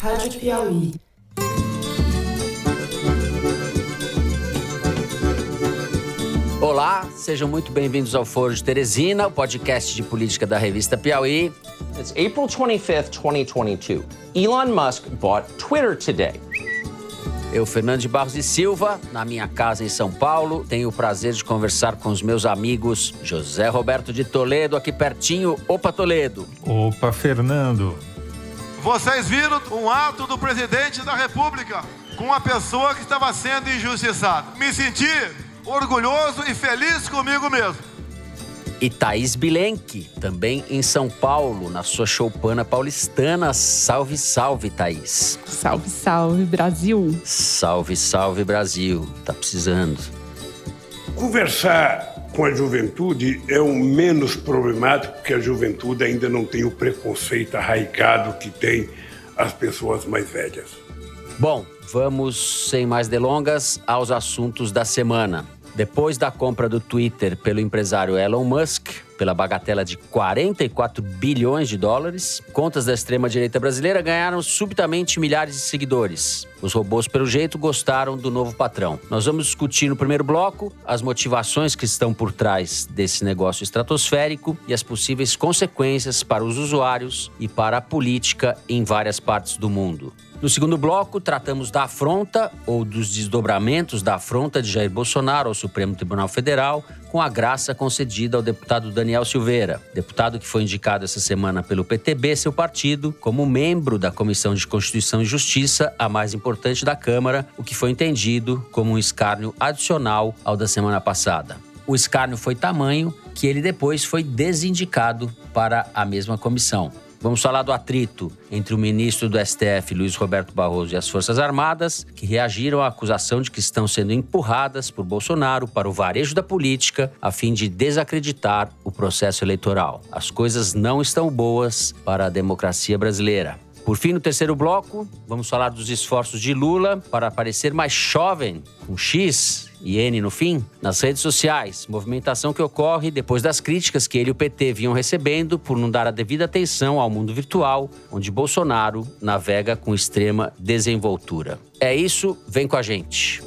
Rádio Piauí. Olá, sejam muito bem-vindos ao Foro de Teresina, o podcast de política da revista Piauí. It's April 25th, 2022. Elon Musk bought Twitter today. Eu, Fernando de Barros e Silva, na minha casa em São Paulo, tenho o prazer de conversar com os meus amigos José Roberto de Toledo, aqui pertinho. Opa, Toledo. Opa, Fernando. Vocês viram um ato do presidente da República com uma pessoa que estava sendo injustiçada. Me senti orgulhoso e feliz comigo mesmo. E Thaís Bilenque, também em São Paulo, na sua choupana paulistana. Salve, salve, Thaís. Salve, salve, Brasil. Salve, salve, Brasil. Tá precisando. Conversar com a juventude é o menos problemático, porque a juventude ainda não tem o preconceito arraigado que tem as pessoas mais velhas. Bom, vamos, sem mais delongas, aos assuntos da semana. Depois da compra do Twitter pelo empresário Elon Musk, pela bagatela de 44 bilhões de dólares, contas da extrema-direita brasileira ganharam subitamente milhares de seguidores. Os robôs, pelo jeito, gostaram do novo patrão. Nós vamos discutir no primeiro bloco as motivações que estão por trás desse negócio estratosférico e as possíveis consequências para os usuários e para a política em várias partes do mundo. No segundo bloco, tratamos da afronta ou dos desdobramentos da afronta de Jair Bolsonaro ao Supremo Tribunal Federal, com a graça concedida ao deputado Daniel Silveira, deputado que foi indicado essa semana pelo PTB, seu partido, como membro da Comissão de Constituição e Justiça, a mais importante da Câmara, o que foi entendido como um escárnio adicional ao da semana passada. O escárnio foi tamanho que ele depois foi desindicado para a mesma comissão. Vamos falar do atrito entre o ministro do STF, Luiz Roberto Barroso, e as Forças Armadas, que reagiram à acusação de que estão sendo empurradas por Bolsonaro para o varejo da política a fim de desacreditar o processo eleitoral. As coisas não estão boas para a democracia brasileira. Por fim, no terceiro bloco, vamos falar dos esforços de Lula para parecer mais jovem, com X e N no fim, nas redes sociais. Movimentação que ocorre depois das críticas que ele e o PT vinham recebendo por não dar a devida atenção ao mundo virtual, onde Bolsonaro navega com extrema desenvoltura. É isso, vem com a gente.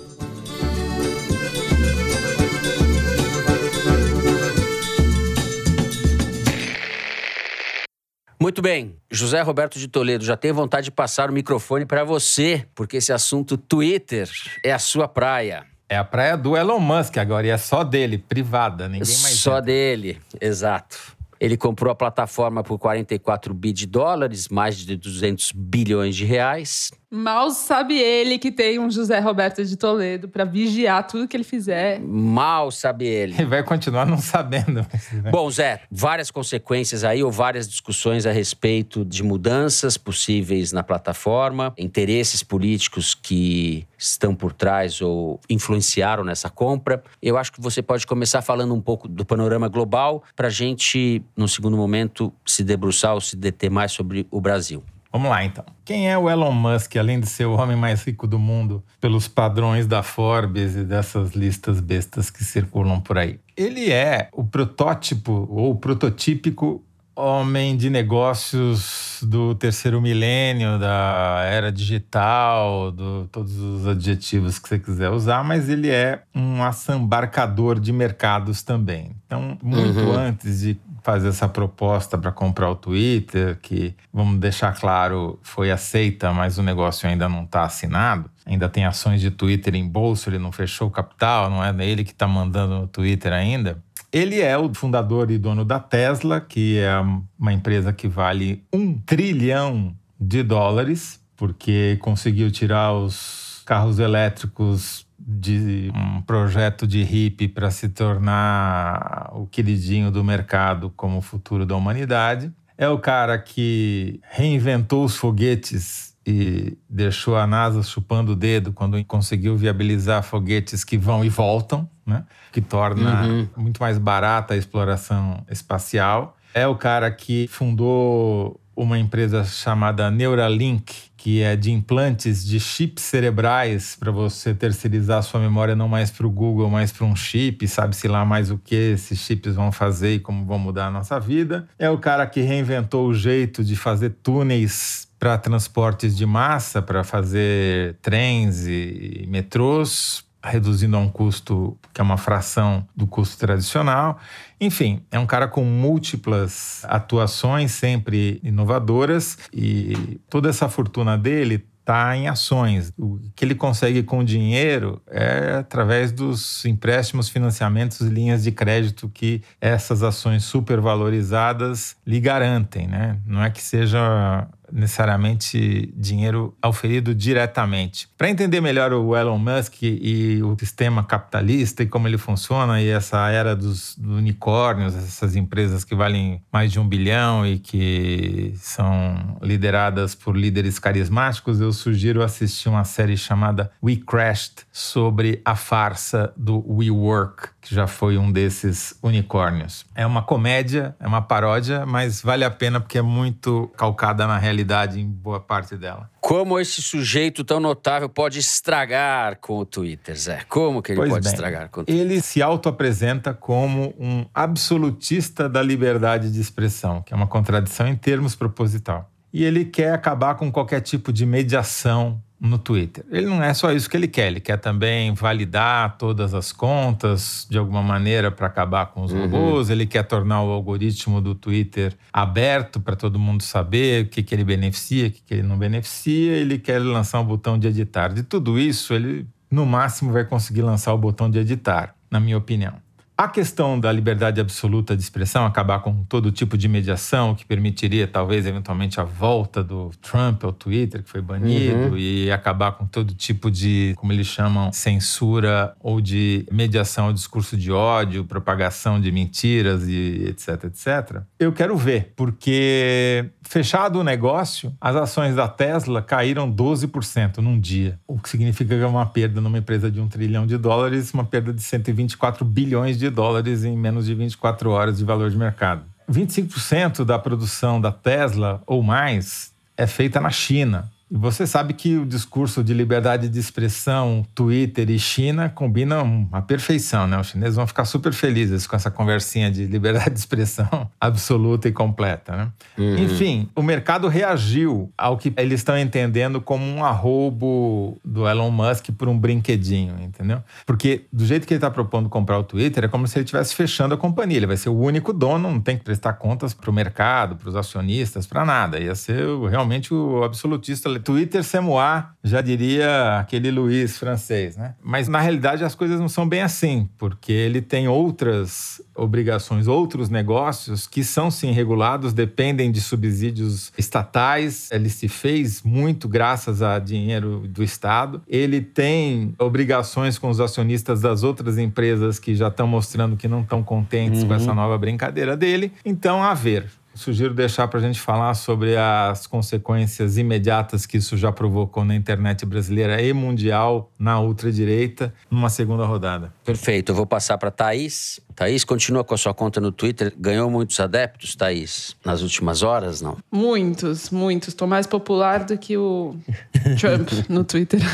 Muito bem, José Roberto de Toledo já tem vontade de passar o microfone para você, porque esse assunto Twitter é a sua praia. É a praia do Elon Musk agora e é só dele, privada, ninguém mais. Só entra. dele, exato. Ele comprou a plataforma por 44 bi de dólares, mais de 200 bilhões de reais. Mal sabe ele que tem um José Roberto de Toledo para vigiar tudo que ele fizer. Mal sabe ele. Ele vai continuar não sabendo. Bom, Zé, várias consequências aí, ou várias discussões a respeito de mudanças possíveis na plataforma, interesses políticos que estão por trás ou influenciaram nessa compra. Eu acho que você pode começar falando um pouco do panorama global, para a gente, no segundo momento, se debruçar ou se deter mais sobre o Brasil. Vamos lá então. Quem é o Elon Musk, além de ser o homem mais rico do mundo, pelos padrões da Forbes e dessas listas bestas que circulam por aí? Ele é o protótipo ou prototípico homem de negócios do terceiro milênio, da era digital, do todos os adjetivos que você quiser usar, mas ele é um assambarcador de mercados também. Então, muito Uhum. antes de fazer essa proposta para comprar o Twitter, que, vamos deixar claro, foi aceita, mas o negócio ainda não está assinado. Ainda tem ações de Twitter em bolsa, ele não fechou o capital, não é ele que está mandando no Twitter ainda. Ele é o fundador e dono da Tesla, que é uma empresa que vale um trilhão de dólares, porque conseguiu tirar os carros elétricos de um projeto de hippie para se tornar o queridinho do mercado como o futuro da humanidade. É o cara que reinventou os foguetes e deixou a NASA chupando o dedo quando conseguiu viabilizar foguetes que vão e voltam, né? que torna Uhum. muito mais barata a exploração espacial. É o cara que fundou uma empresa chamada Neuralink, que é de implantes de chips cerebrais para você terceirizar sua memória não mais para o Google, mas para um chip, sabe-se lá mais o que esses chips vão fazer e como vão mudar a nossa vida. É o cara que reinventou o jeito de fazer túneis para transportes de massa, para fazer trens e metrôs, reduzindo a um custo que é uma fração do custo tradicional. Enfim, é um cara com múltiplas atuações, sempre inovadoras, e toda essa fortuna dele está em ações. O que ele consegue com dinheiro é através dos empréstimos, financiamentos e linhas de crédito que essas ações supervalorizadas lhe garantem. Né? Não é que seja necessariamente dinheiro auferido diretamente. Para entender melhor o Elon Musk e o sistema capitalista e como ele funciona e essa era dos, unicórnios, essas empresas que valem mais de um bilhão e que são lideradas por líderes carismáticos, eu sugiro assistir uma série chamada We Crashed sobre a farsa do WeWork, que já foi um desses unicórnios. É uma comédia, é uma paródia, mas vale a pena porque é muito calcada na realidade em boa parte dela. Como esse sujeito tão notável pode estragar com o Twitter, Zé? Como que ele Pois pode bem, estragar com o Twitter? Ele se auto-apresenta como um absolutista da liberdade de expressão, que é uma contradição em termos proposital. E ele quer acabar com qualquer tipo de mediação no Twitter. Ele não é só isso que ele quer, ele quer também validar todas as contas de alguma maneira para acabar com os robôs, ele quer tornar o algoritmo do Twitter aberto para todo mundo saber o que, que ele beneficia, o que, que ele não beneficia, ele quer lançar um botão de editar. De tudo isso, ele no máximo vai conseguir lançar o botão de editar, na minha opinião. A questão da liberdade absoluta de expressão, acabar com todo tipo de mediação, que permitiria talvez eventualmente a volta do Trump ao Twitter, que foi banido, e acabar com todo tipo de, como eles chamam, censura ou de mediação ao discurso de ódio, propagação de mentiras e etc, etc. Eu quero ver, porque fechado o negócio, as ações da Tesla caíram 12% num dia, o que significa que é uma perda numa empresa de um trilhão de dólares, uma perda de 124 bilhões de dólares em menos de 24 horas de valor de mercado. 25% da produção da Tesla ou mais é feita na China. E você sabe que o discurso de liberdade de expressão, Twitter e China combinam à perfeição, né? Os chineses vão ficar super felizes com essa conversinha de liberdade de expressão absoluta e completa, né? Enfim, o mercado reagiu ao que eles estão entendendo como um arrobo do Elon Musk por um brinquedinho, entendeu? Porque do jeito que ele está propondo comprar o Twitter, é como se ele estivesse fechando a companhia. Ele vai ser o único dono, não tem que prestar contas para o mercado, para os acionistas, para nada. Ia ser realmente o absolutista. Twitter moi, já diria aquele Luiz francês, né? Mas na realidade as coisas não são bem assim, porque ele tem outras obrigações, outros negócios que são sim regulados, dependem de subsídios estatais. Ele se fez muito graças a dinheiro do Estado. Ele tem obrigações com os acionistas das outras empresas que já estão mostrando que não estão contentes com essa nova brincadeira dele. Então, a ver. Sugiro deixar para a gente falar sobre as consequências imediatas que isso já provocou na internet brasileira e mundial, na ultradireita, numa segunda rodada. Perfeito, eu vou passar para Thaís. Thaís, continua com a sua conta no Twitter. Ganhou muitos adeptos, Thaís, nas últimas horas, não? Muitos, muitos. Tô mais popular do que o Trump no Twitter.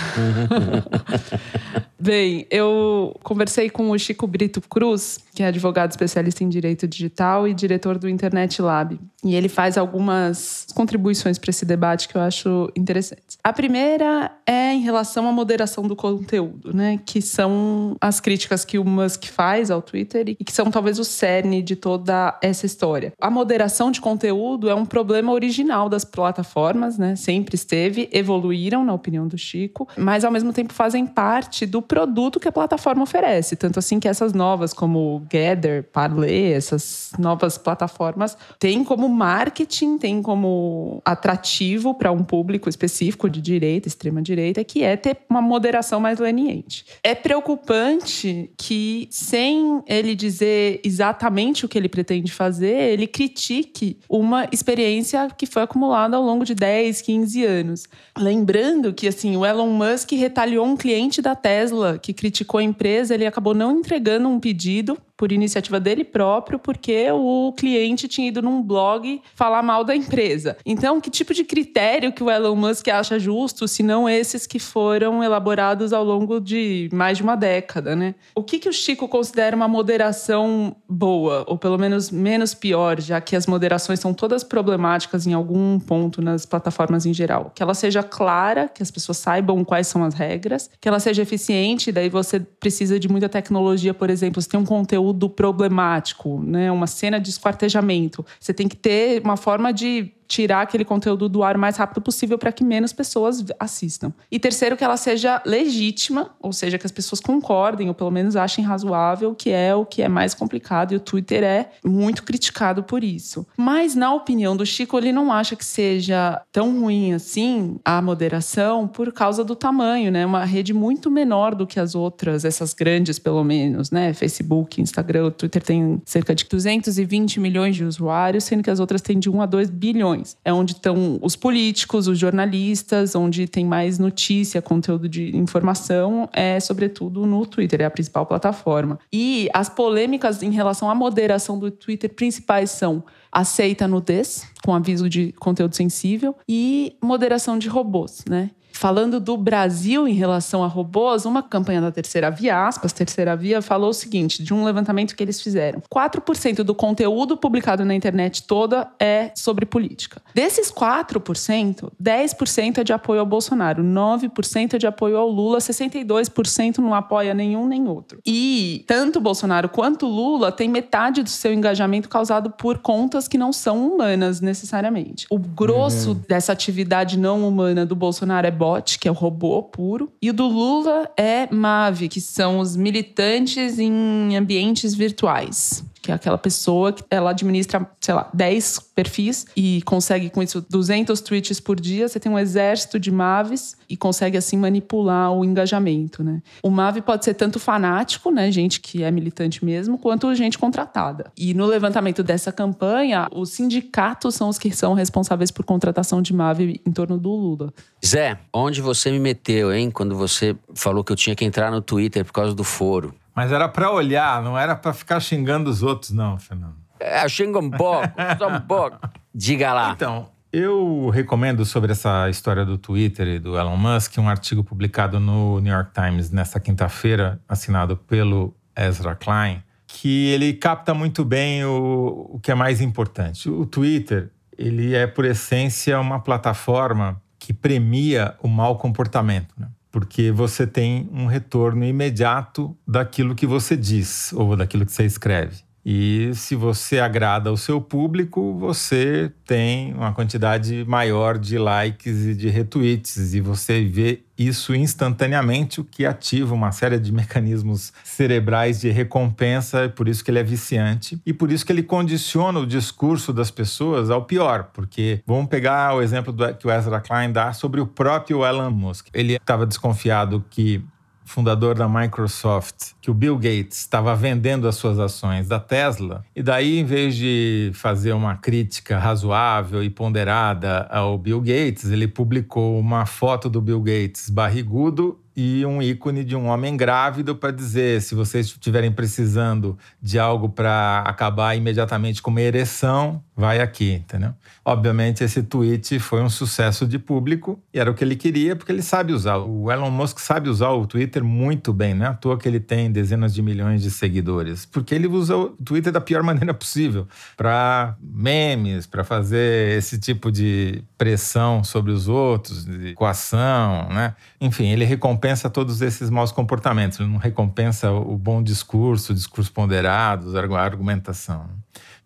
Bem, eu conversei com o Chico Brito Cruz, que é advogado especialista em direito digital e diretor do Internet Lab. E ele faz algumas contribuições para esse debate que eu acho interessantes. A primeira é em relação à moderação do conteúdo, né? Que são as críticas que o Musk faz ao Twitter e que são talvez o cerne de toda essa história. A moderação de conteúdo é um problema original das plataformas, né? Sempre esteve, evoluíram, na opinião do Chico, mas ao mesmo tempo fazem parte do produto que a plataforma oferece. Tanto assim que essas novas, como Gather, Parler, essas novas plataformas, têm como marketing, têm como atrativo para um público específico de direita, extrema direita, que é ter uma moderação mais leniente. É preocupante que, sem ele dizer exatamente o que ele pretende fazer, ele critique uma experiência que foi acumulada ao longo de 10, 15 anos. Lembrando que assim, o Elon Musk retaliou um cliente da Tesla que criticou a empresa, ele acabou não entregando um pedido por iniciativa dele próprio, porque o cliente tinha ido num blog falar mal da empresa. Então, que tipo de critério que o Elon Musk acha justo, se não esses que foram elaborados ao longo de mais de uma década, né? O que, que o Chico considera uma moderação boa, ou pelo menos menos pior, já que as moderações são todas problemáticas em algum ponto nas plataformas em geral? Que ela seja clara, que as pessoas saibam quais são as regras, que ela seja eficiente, daí você precisa de muita tecnologia, por exemplo, se tem um conteúdo problemático, né, uma cena de esquartejamento, você tem que ter uma forma de tirar aquele conteúdo do ar o mais rápido possível para que menos pessoas assistam. E terceiro, que ela seja legítima, ou seja, que as pessoas concordem, ou pelo menos achem razoável, que é o que é mais complicado, e o Twitter é muito criticado por isso. Mas, na opinião do Chico, ele não acha que seja tão ruim assim a moderação por causa do tamanho, né? Uma rede muito menor do que as outras, essas grandes, pelo menos, né? Facebook, Instagram, o Twitter tem cerca de 220 milhões de usuários, sendo que as outras têm de 1 a 2 bilhões. É onde estão os políticos, os jornalistas, onde tem mais notícia, conteúdo de informação, é sobretudo no Twitter, é a principal plataforma. E as polêmicas em relação à moderação do Twitter principais são aceita nudez, com aviso de conteúdo sensível, e moderação de robôs, né? Falando do Brasil em relação a robôs, uma campanha da Terceira Via, aspas, Terceira Via, falou o seguinte, de um levantamento que eles fizeram. 4% do conteúdo publicado na internet toda é sobre política. Desses 4%, 10% é de apoio ao Bolsonaro, 9% é de apoio ao Lula, 62% não apoia nenhum nem outro. E tanto Bolsonaro quanto Lula têm metade do seu engajamento causado por contas que não são humanas necessariamente. O grosso uhum. dessa atividade não humana do Bolsonaro é que é o robô puro, e o do Lula é Mave, que são os militantes em ambientes virtuais que é aquela pessoa que ela administra, sei lá, 10 perfis e consegue com isso 200 tweets por dia. Você tem um exército de Maves e consegue assim manipular o engajamento, né? O Mave pode ser tanto fanático, né, gente que é militante mesmo, quanto gente contratada. E no levantamento dessa campanha, os sindicatos são os que são responsáveis por contratação de Mave em torno do Lula. Zé, onde você me meteu, hein, quando você falou que eu tinha que entrar no Twitter por causa do foro? Mas era para olhar, não era para ficar xingando os outros, não, Fernando. É, xinga um pouco, só um pouco. Diga lá. Então, eu recomendo sobre essa história do Twitter e do Elon Musk um artigo publicado no New York Times nesta quinta-feira, assinado pelo Ezra Klein, que ele capta muito bem o, o que é mais importante. O Twitter, ele é por essência uma plataforma que premia o mau comportamento. Né? Porque você tem um retorno imediato daquilo que você diz ou daquilo que você escreve. E se você agrada o seu público, você tem uma quantidade maior de likes e de retweets, e você vê isso instantaneamente, o que ativa uma série de mecanismos cerebrais de recompensa, por isso que ele é viciante, e por isso que ele condiciona o discurso das pessoas ao pior, porque vamos pegar o exemplo do, que o Ezra Klein dá sobre o próprio Elon Musk. Ele estava desconfiado que fundador da Microsoft, que o Bill Gates estava vendendo as suas ações da Tesla, e daí, em vez de fazer uma crítica razoável e ponderada ao Bill Gates, ele publicou uma foto do Bill Gates barrigudo e um ícone de um homem grávido para dizer se vocês estiverem precisando de algo para acabar imediatamente com uma ereção, vai aqui, entendeu? Obviamente esse tweet foi um sucesso de público e era o que ele queria porque ele sabe usar. O Elon Musk sabe usar o Twitter muito bem, não é à toa que ele tem dezenas de milhões de seguidores, porque ele usa o Twitter da pior maneira possível para memes, para fazer esse tipo de pressão sobre os outros, de coação, né? Enfim, ele recompensa todos esses maus comportamentos, ele não recompensa o bom discurso, o discurso ponderado, a argumentação.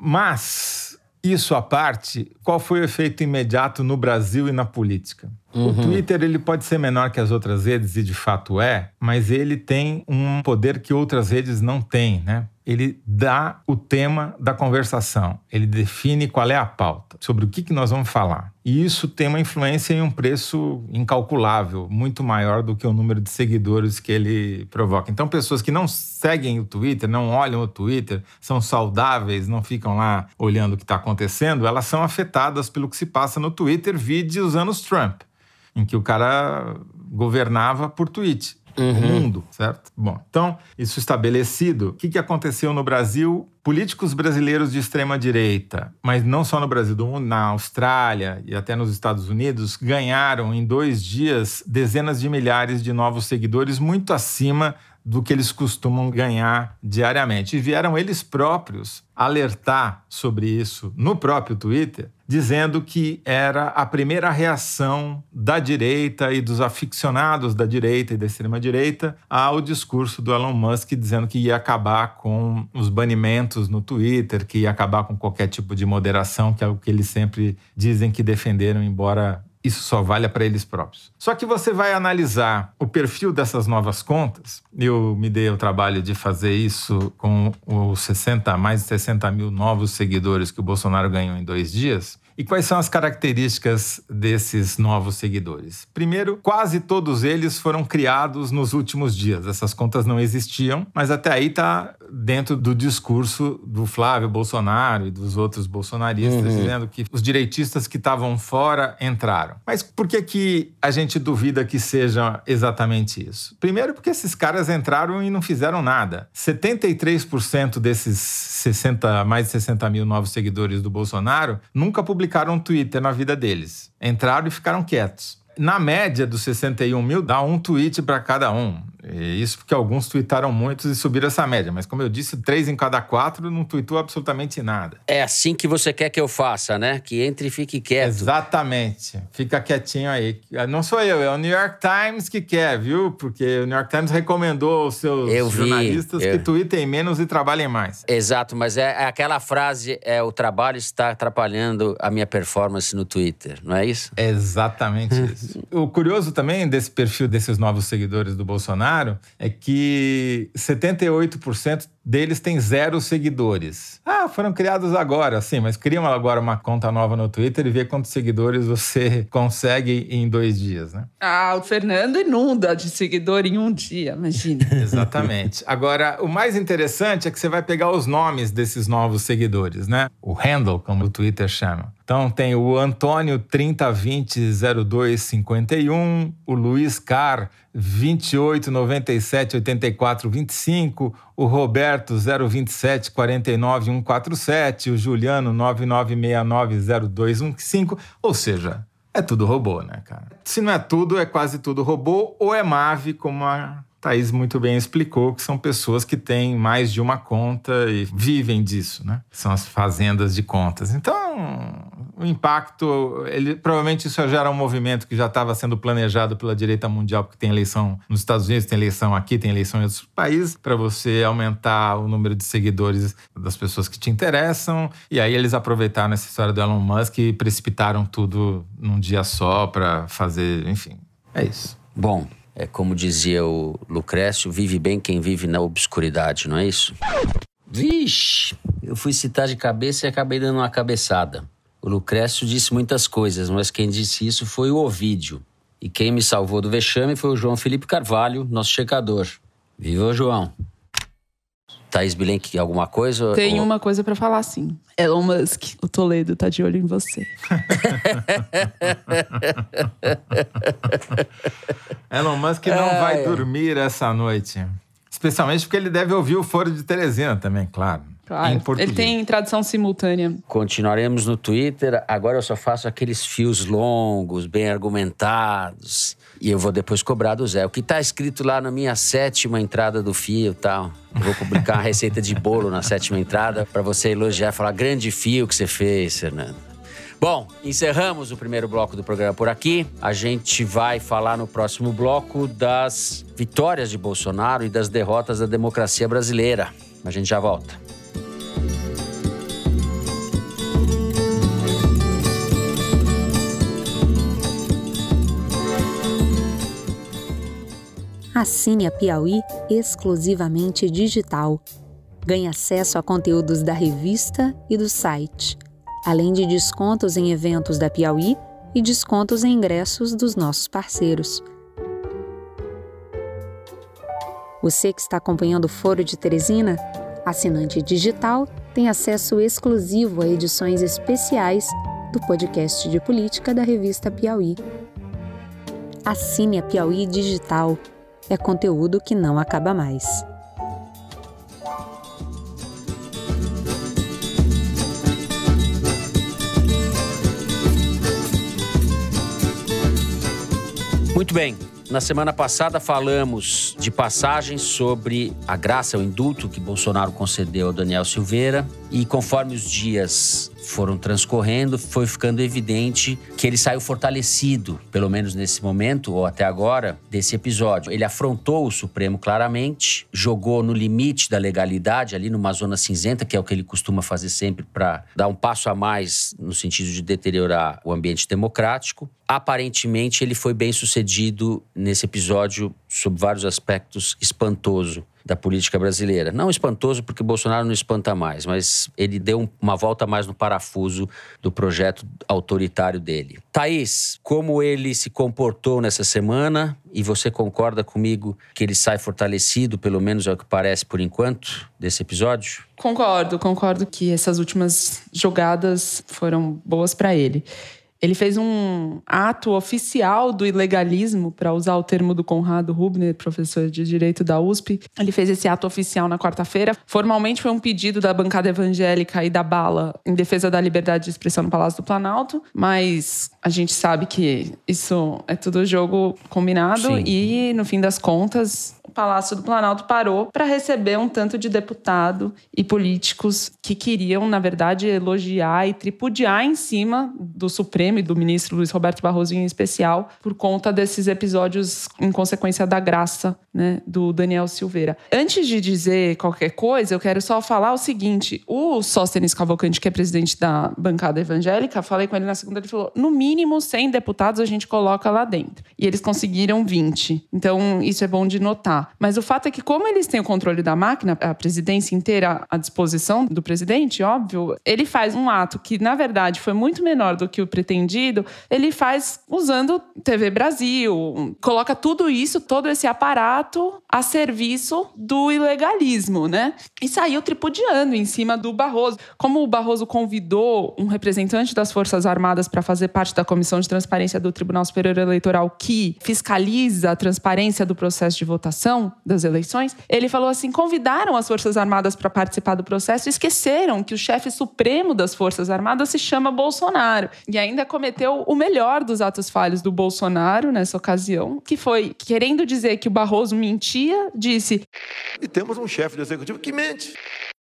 Mas isso à parte, qual foi o efeito imediato no Brasil e na política? Uhum. O Twitter ele pode ser menor que as outras redes e de fato é, mas ele tem um poder que outras redes não têm, né? Ele dá o tema da conversação, ele define qual é a pauta, sobre o que, que nós vamos falar. E isso tem uma influência em um preço incalculável, muito maior do que o número de seguidores que ele provoca. Então, pessoas que não seguem o Twitter, não olham o Twitter, são saudáveis, não ficam lá olhando o que está acontecendo, elas são afetadas pelo que se passa no Twitter, vide os anos Trump em que o cara governava por tweet. O mundo, certo? Bom, então, isso estabelecido, o que, que aconteceu no Brasil? Políticos brasileiros de extrema direita, mas não só no Brasil, do mundo, na Austrália e até nos Estados Unidos, ganharam em dois dias dezenas de milhares de novos seguidores, muito acima do que eles costumam ganhar diariamente. E vieram eles próprios alertar sobre isso no próprio Twitter, dizendo que era a primeira reação da direita e dos aficionados da direita e da extrema-direita ao discurso do Elon Musk, dizendo que ia acabar com os banimentos no Twitter, que ia acabar com qualquer tipo de moderação, que é o que eles sempre dizem que defenderam, embora isso só valha para eles próprios. Só que você vai analisar o perfil dessas novas contas. Eu me dei o trabalho de fazer isso com os 60, mais de 60 mil novos seguidores que o Bolsonaro ganhou em dois dias. E quais são as características desses novos seguidores? Primeiro, quase todos eles foram criados nos últimos dias. Essas contas não existiam, mas até aí está dentro do discurso do Flávio Bolsonaro e dos outros bolsonaristas, uhum. dizendo que os direitistas que estavam fora entraram. Mas por que, que a gente duvida que seja exatamente isso? Primeiro, porque esses caras entraram e não fizeram nada. 73% desses 60, mais de 60 mil novos seguidores do Bolsonaro nunca publicaram publicaram um Twitter na vida deles. Entraram e ficaram quietos. Na média dos 61 mil, dá um tweet para cada um. Isso porque alguns tweetaram muitos e subiram essa média. Mas como eu disse, três em cada quatro não tweetou absolutamente nada. É assim que você quer que eu faça, né? Que entre e fique quieto. Exatamente. Fica quietinho aí. Não sou eu, é o New York Times que quer, viu? Porque o New York Times recomendou aos seus eu jornalistas eu... que tweetem menos e trabalhem mais. Exato, mas é, é aquela frase, é o trabalho está atrapalhando a minha performance no Twitter, não é isso? É exatamente isso. O curioso também desse perfil desses novos seguidores do Bolsonaro Bolsonaro é que 78% deles têm zero seguidores. Ah, foram criados agora, sim, mas criam agora uma conta nova no Twitter e vê quantos seguidores você consegue em dois dias, né? Ah, o Fernando inunda de seguidor em um dia, imagina. Exatamente. Agora, o mais interessante é que você vai pegar os nomes desses novos seguidores, né? O handle, como o Twitter chama. Então tem o Antônio 30200251, o Luiz Car 28978425, o Roberto 027 49 147, o Juliano 99690215, ou seja, é tudo robô, né, cara? Se não é tudo, é quase tudo robô, ou é Mave, como a Thaís muito bem explicou, que são pessoas que têm mais de uma conta e vivem disso, né? São as fazendas de contas. Então, o impacto, ele provavelmente isso gera um movimento que já estava sendo planejado pela direita mundial, porque tem eleição nos Estados Unidos, tem eleição aqui, tem eleição em outros países, para você aumentar o número de seguidores das pessoas que te interessam. E aí eles aproveitaram essa história do Elon Musk e precipitaram tudo num dia só para fazer, enfim. É isso. Bom, é como dizia o Lucrécio, vive bem quem vive na obscuridade, não é isso? Vixe, eu fui citar de cabeça e acabei dando uma cabeçada. O Lucrécio disse muitas coisas, mas quem disse isso foi o Ovídio. E quem me salvou do vexame foi o João Felipe Carvalho, nosso checador. Viva o João! Thaís Bilenque, alguma coisa? Tem ou... uma coisa para falar, sim. Elon Musk, o Toledo tá de olho em você. Elon Musk não é, vai dormir essa noite. Especialmente porque ele deve ouvir o Foro de Teresina também, claro. Claro. Ele tem tradução simultânea. Continuaremos no Twitter. Agora eu só faço aqueles fios longos, bem argumentados. E eu vou depois cobrar do Zé. O que está escrito lá na minha sétima entrada do fio tal. Eu vou publicar uma receita de bolo na sétima entrada para você elogiar, falar grande fio que você fez, Fernando. Bom, encerramos o primeiro bloco do programa por aqui. A gente vai falar no próximo bloco das vitórias de Bolsonaro e das derrotas da democracia brasileira. A gente já volta. Assine a Piauí exclusivamente digital. Ganhe acesso a conteúdos da revista e do site, além de descontos em eventos da Piauí e descontos em ingressos dos nossos parceiros. Você que está acompanhando o Foro de Teresina, assinante digital, tem acesso exclusivo a edições especiais do podcast de política da revista Piauí. Assine a Piauí Digital é conteúdo que não acaba mais. Muito bem. Na semana passada falamos de passagens sobre a graça, o indulto que Bolsonaro concedeu ao Daniel Silveira. E conforme os dias foram transcorrendo, foi ficando evidente que ele saiu fortalecido, pelo menos nesse momento, ou até agora, desse episódio. Ele afrontou o Supremo claramente, jogou no limite da legalidade, ali numa zona cinzenta, que é o que ele costuma fazer sempre para dar um passo a mais no sentido de deteriorar o ambiente democrático. Aparentemente, ele foi bem sucedido nesse episódio, sob vários aspectos, espantoso da política brasileira. Não espantoso, porque Bolsonaro não espanta mais, mas ele deu uma volta mais no parafuso do projeto autoritário dele. Thaís, como ele se comportou nessa semana e você concorda comigo que ele sai fortalecido, pelo menos é o que parece por enquanto, desse episódio? Concordo, concordo que essas últimas jogadas foram boas para ele. Ele fez um ato oficial do ilegalismo, para usar o termo do Conrado Rubner, professor de direito da USP. Ele fez esse ato oficial na quarta-feira. Formalmente foi um pedido da bancada evangélica e da Bala em defesa da liberdade de expressão no Palácio do Planalto, mas a gente sabe que isso é tudo jogo combinado Sim. e, no fim das contas, Palácio do Planalto parou para receber um tanto de deputado e políticos que queriam, na verdade, elogiar e tripudiar em cima do Supremo e do ministro Luiz Roberto Barroso em especial, por conta desses episódios em consequência da graça né, do Daniel Silveira. Antes de dizer qualquer coisa, eu quero só falar o seguinte: o Sóstenes Cavalcante, que é presidente da bancada evangélica, falei com ele na segunda, ele falou: no mínimo 100 deputados a gente coloca lá dentro. E eles conseguiram 20. Então, isso é bom de notar. Mas o fato é que, como eles têm o controle da máquina, a presidência inteira à disposição do presidente, óbvio, ele faz um ato que, na verdade, foi muito menor do que o pretendido, ele faz usando TV Brasil, coloca tudo isso, todo esse aparato a serviço do ilegalismo, né? E saiu tripudiando em cima do Barroso. Como o Barroso convidou um representante das Forças Armadas para fazer parte da Comissão de Transparência do Tribunal Superior Eleitoral que fiscaliza a transparência do processo de votação das eleições, ele falou assim: convidaram as Forças Armadas para participar do processo e esqueceram que o chefe supremo das Forças Armadas se chama Bolsonaro. E ainda cometeu o melhor dos atos falhos do Bolsonaro nessa ocasião, que foi querendo dizer que o Barroso mentia, disse E temos um chefe do executivo que mente.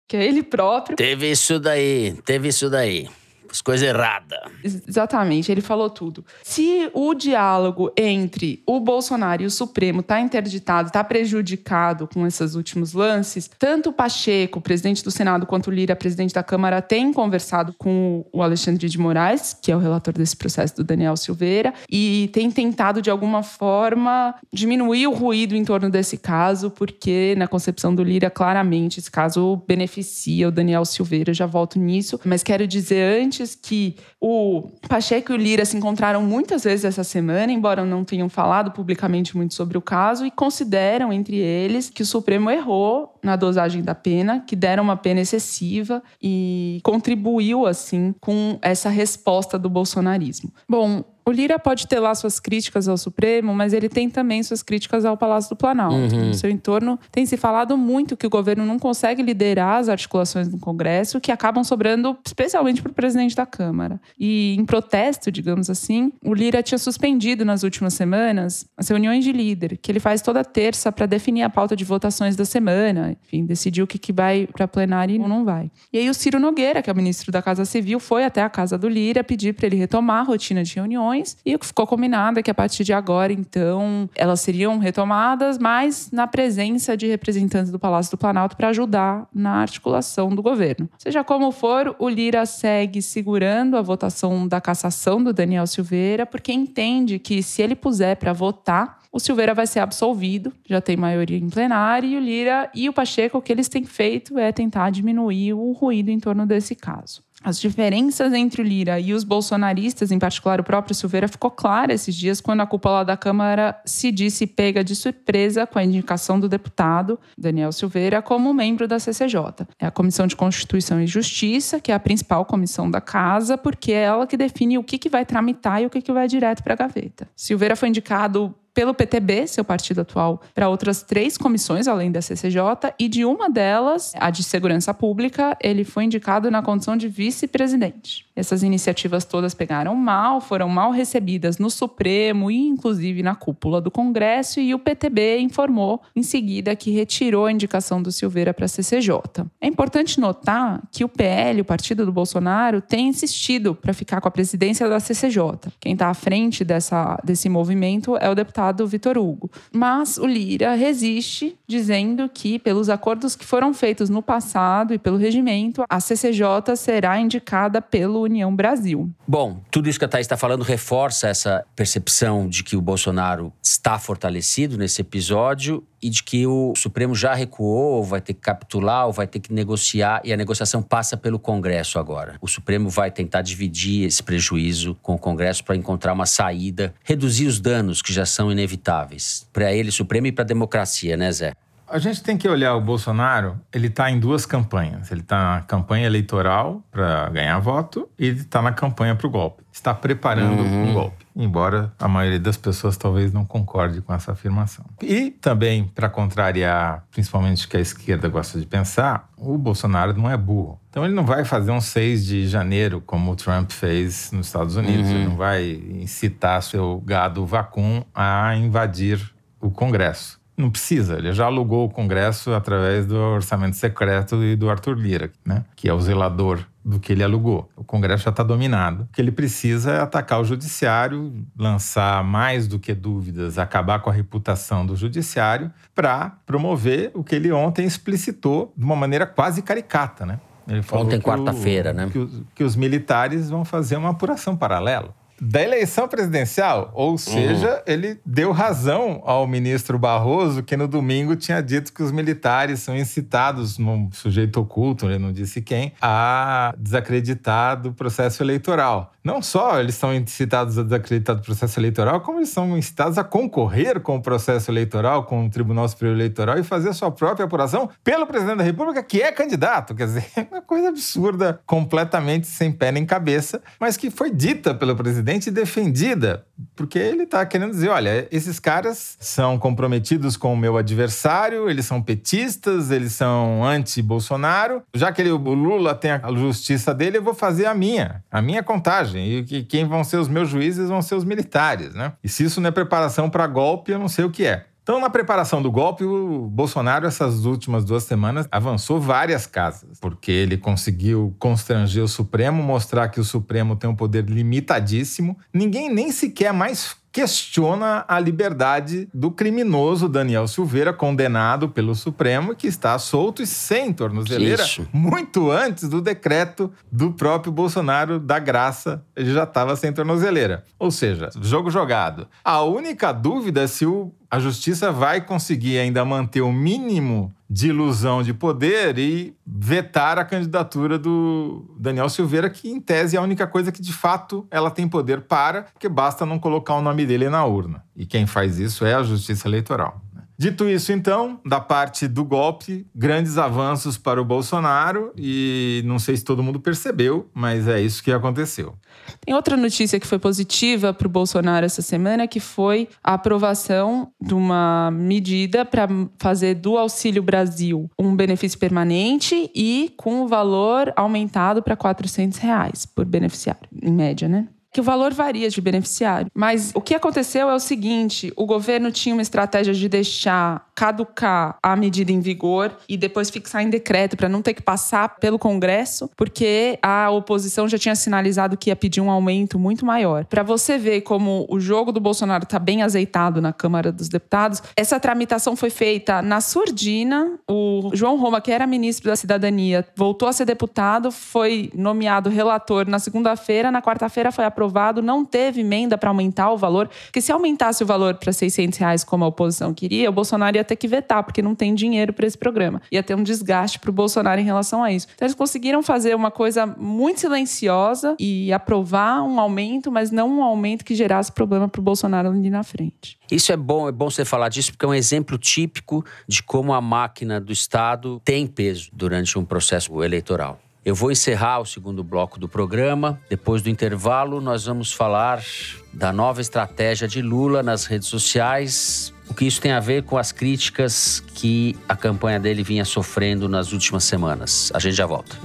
que é ele próprio. Teve isso daí, teve isso daí. Fiz coisa errada. Exatamente, ele falou tudo. Se o diálogo entre o Bolsonaro e o Supremo está interditado, está prejudicado com esses últimos lances, tanto o Pacheco, presidente do Senado, quanto o Lira, presidente da Câmara, têm conversado com o Alexandre de Moraes, que é o relator desse processo do Daniel Silveira, e tem tentado, de alguma forma, diminuir o ruído em torno desse caso, porque, na concepção do Lira, claramente, esse caso beneficia o Daniel Silveira. Já volto nisso, mas quero dizer antes que o Pacheco e o Lira se encontraram muitas vezes essa semana, embora não tenham falado publicamente muito sobre o caso, e consideram entre eles que o Supremo errou na dosagem da pena, que deram uma pena excessiva e contribuiu, assim, com essa resposta do bolsonarismo. Bom, o Lira pode ter lá suas críticas ao Supremo, mas ele tem também suas críticas ao Palácio do Planalto. Uhum. No seu entorno tem se falado muito que o governo não consegue liderar as articulações do Congresso, que acabam sobrando especialmente para o presidente da Câmara. E em protesto, digamos assim, o Lira tinha suspendido nas últimas semanas as reuniões de líder, que ele faz toda terça para definir a pauta de votações da semana, enfim, decidir o que, que vai para plenário ou não vai. E aí o Ciro Nogueira, que é o ministro da Casa Civil, foi até a casa do Lira pedir para ele retomar a rotina de reuniões e o que ficou combinado é que a partir de agora, então, elas seriam retomadas, mas na presença de representantes do Palácio do Planalto para ajudar na articulação do governo. Seja como for, o Lira segue segurando a votação da cassação do Daniel Silveira, porque entende que se ele puser para votar, o Silveira vai ser absolvido, já tem maioria em plenário, e o Lira e o Pacheco, o que eles têm feito é tentar diminuir o ruído em torno desse caso. As diferenças entre o Lira e os bolsonaristas, em particular o próprio Silveira, ficou clara esses dias quando a cúpula da Câmara se disse pega de surpresa com a indicação do deputado Daniel Silveira como membro da CCJ. É a Comissão de Constituição e Justiça, que é a principal comissão da casa, porque é ela que define o que, que vai tramitar e o que, que vai direto para a gaveta. Silveira foi indicado pelo PTB, seu partido atual, para outras três comissões, além da CCJ, e de uma delas, a de Segurança Pública, ele foi indicado na condição de vice-presidente. Essas iniciativas todas pegaram mal, foram mal recebidas no Supremo e, inclusive, na cúpula do Congresso, e o PTB informou em seguida que retirou a indicação do Silveira para a CCJ. É importante notar que o PL, o partido do Bolsonaro, tem insistido para ficar com a presidência da CCJ. Quem está à frente dessa, desse movimento é o deputado Vitor Hugo. Mas o Lira resiste, dizendo que, pelos acordos que foram feitos no passado e pelo regimento, a CCJ será indicada pelo União Brasil. Bom, tudo isso que a Thaís está falando reforça essa percepção de que o Bolsonaro está fortalecido nesse episódio e de que o Supremo já recuou, vai ter que capitular, ou vai ter que negociar, e a negociação passa pelo Congresso agora. O Supremo vai tentar dividir esse prejuízo com o Congresso para encontrar uma saída, reduzir os danos que já são inevitáveis para ele, Supremo, e para a democracia, né, Zé? A gente tem que olhar o Bolsonaro, ele está em duas campanhas. Ele está na campanha eleitoral para ganhar voto e ele está na campanha para o golpe. Está preparando uhum. um golpe, embora a maioria das pessoas talvez não concorde com essa afirmação. E também, para contrariar, principalmente o que a esquerda gosta de pensar, o Bolsonaro não é burro. Então ele não vai fazer um 6 de janeiro como o Trump fez nos Estados Unidos. Uhum. Ele não vai incitar seu gado vacum a invadir o Congresso. Não precisa, ele já alugou o Congresso através do orçamento secreto e do Arthur Lira, né? que é o zelador do que ele alugou. O Congresso já está dominado. O que ele precisa é atacar o Judiciário, lançar mais do que dúvidas, acabar com a reputação do Judiciário, para promover o que ele ontem explicitou de uma maneira quase caricata. Né? Ele falou ontem, quarta-feira, né? Que, que os militares vão fazer uma apuração paralela da eleição presidencial. Ou seja, uhum. ele deu razão ao ministro Barroso, que no domingo tinha dito que os militares são incitados, num sujeito oculto, ele não disse quem, a desacreditar do processo eleitoral. Não só eles são incitados a desacreditar do processo eleitoral, como eles são incitados a concorrer com o processo eleitoral, com o Tribunal Superior Eleitoral e fazer a sua própria apuração pelo presidente da República, que é candidato. Quer dizer, é uma coisa absurda, completamente sem pé nem cabeça, mas que foi dita pelo presidente e defendida, porque ele está querendo dizer: olha, esses caras são comprometidos com o meu adversário, eles são petistas, eles são anti-Bolsonaro. Já que ele, o Lula tem a justiça dele, eu vou fazer a minha, a minha contagem. E que quem vão ser os meus juízes vão ser os militares, né? E se isso não é preparação para golpe, eu não sei o que é. Então, na preparação do golpe, o Bolsonaro, essas últimas duas semanas, avançou várias casas, porque ele conseguiu constranger o Supremo, mostrar que o Supremo tem um poder limitadíssimo. Ninguém nem sequer mais questiona a liberdade do criminoso Daniel Silveira, condenado pelo Supremo, que está solto e sem tornozeleira, Isso. muito antes do decreto do próprio Bolsonaro da graça, ele já estava sem tornozeleira. Ou seja, jogo jogado. A única dúvida é se o a justiça vai conseguir ainda manter o mínimo de ilusão de poder e vetar a candidatura do Daniel Silveira, que em tese é a única coisa que de fato ela tem poder para, porque basta não colocar o nome dele na urna. E quem faz isso é a Justiça Eleitoral. Dito isso, então, da parte do golpe, grandes avanços para o Bolsonaro e não sei se todo mundo percebeu, mas é isso que aconteceu. Tem outra notícia que foi positiva para o Bolsonaro essa semana, que foi a aprovação de uma medida para fazer do Auxílio Brasil um benefício permanente e com o valor aumentado para 400 reais por beneficiário, em média, né? Que o valor varia de beneficiário. Mas o que aconteceu é o seguinte: o governo tinha uma estratégia de deixar caducar a medida em vigor e depois fixar em decreto para não ter que passar pelo Congresso, porque a oposição já tinha sinalizado que ia pedir um aumento muito maior. Para você ver como o jogo do Bolsonaro está bem azeitado na Câmara dos Deputados, essa tramitação foi feita na surdina. O João Roma, que era ministro da Cidadania, voltou a ser deputado, foi nomeado relator na segunda-feira, na quarta-feira foi aprovado aprovado, não teve emenda para aumentar o valor, porque se aumentasse o valor para 600 reais, como a oposição queria, o Bolsonaro ia ter que vetar, porque não tem dinheiro para esse programa. Ia ter um desgaste para o Bolsonaro em relação a isso. Então, eles conseguiram fazer uma coisa muito silenciosa e aprovar um aumento, mas não um aumento que gerasse problema para o Bolsonaro ali na frente. Isso é bom, é bom você falar disso, porque é um exemplo típico de como a máquina do Estado tem peso durante um processo eleitoral. Eu vou encerrar o segundo bloco do programa. Depois do intervalo, nós vamos falar da nova estratégia de Lula nas redes sociais. O que isso tem a ver com as críticas que a campanha dele vinha sofrendo nas últimas semanas. A gente já volta.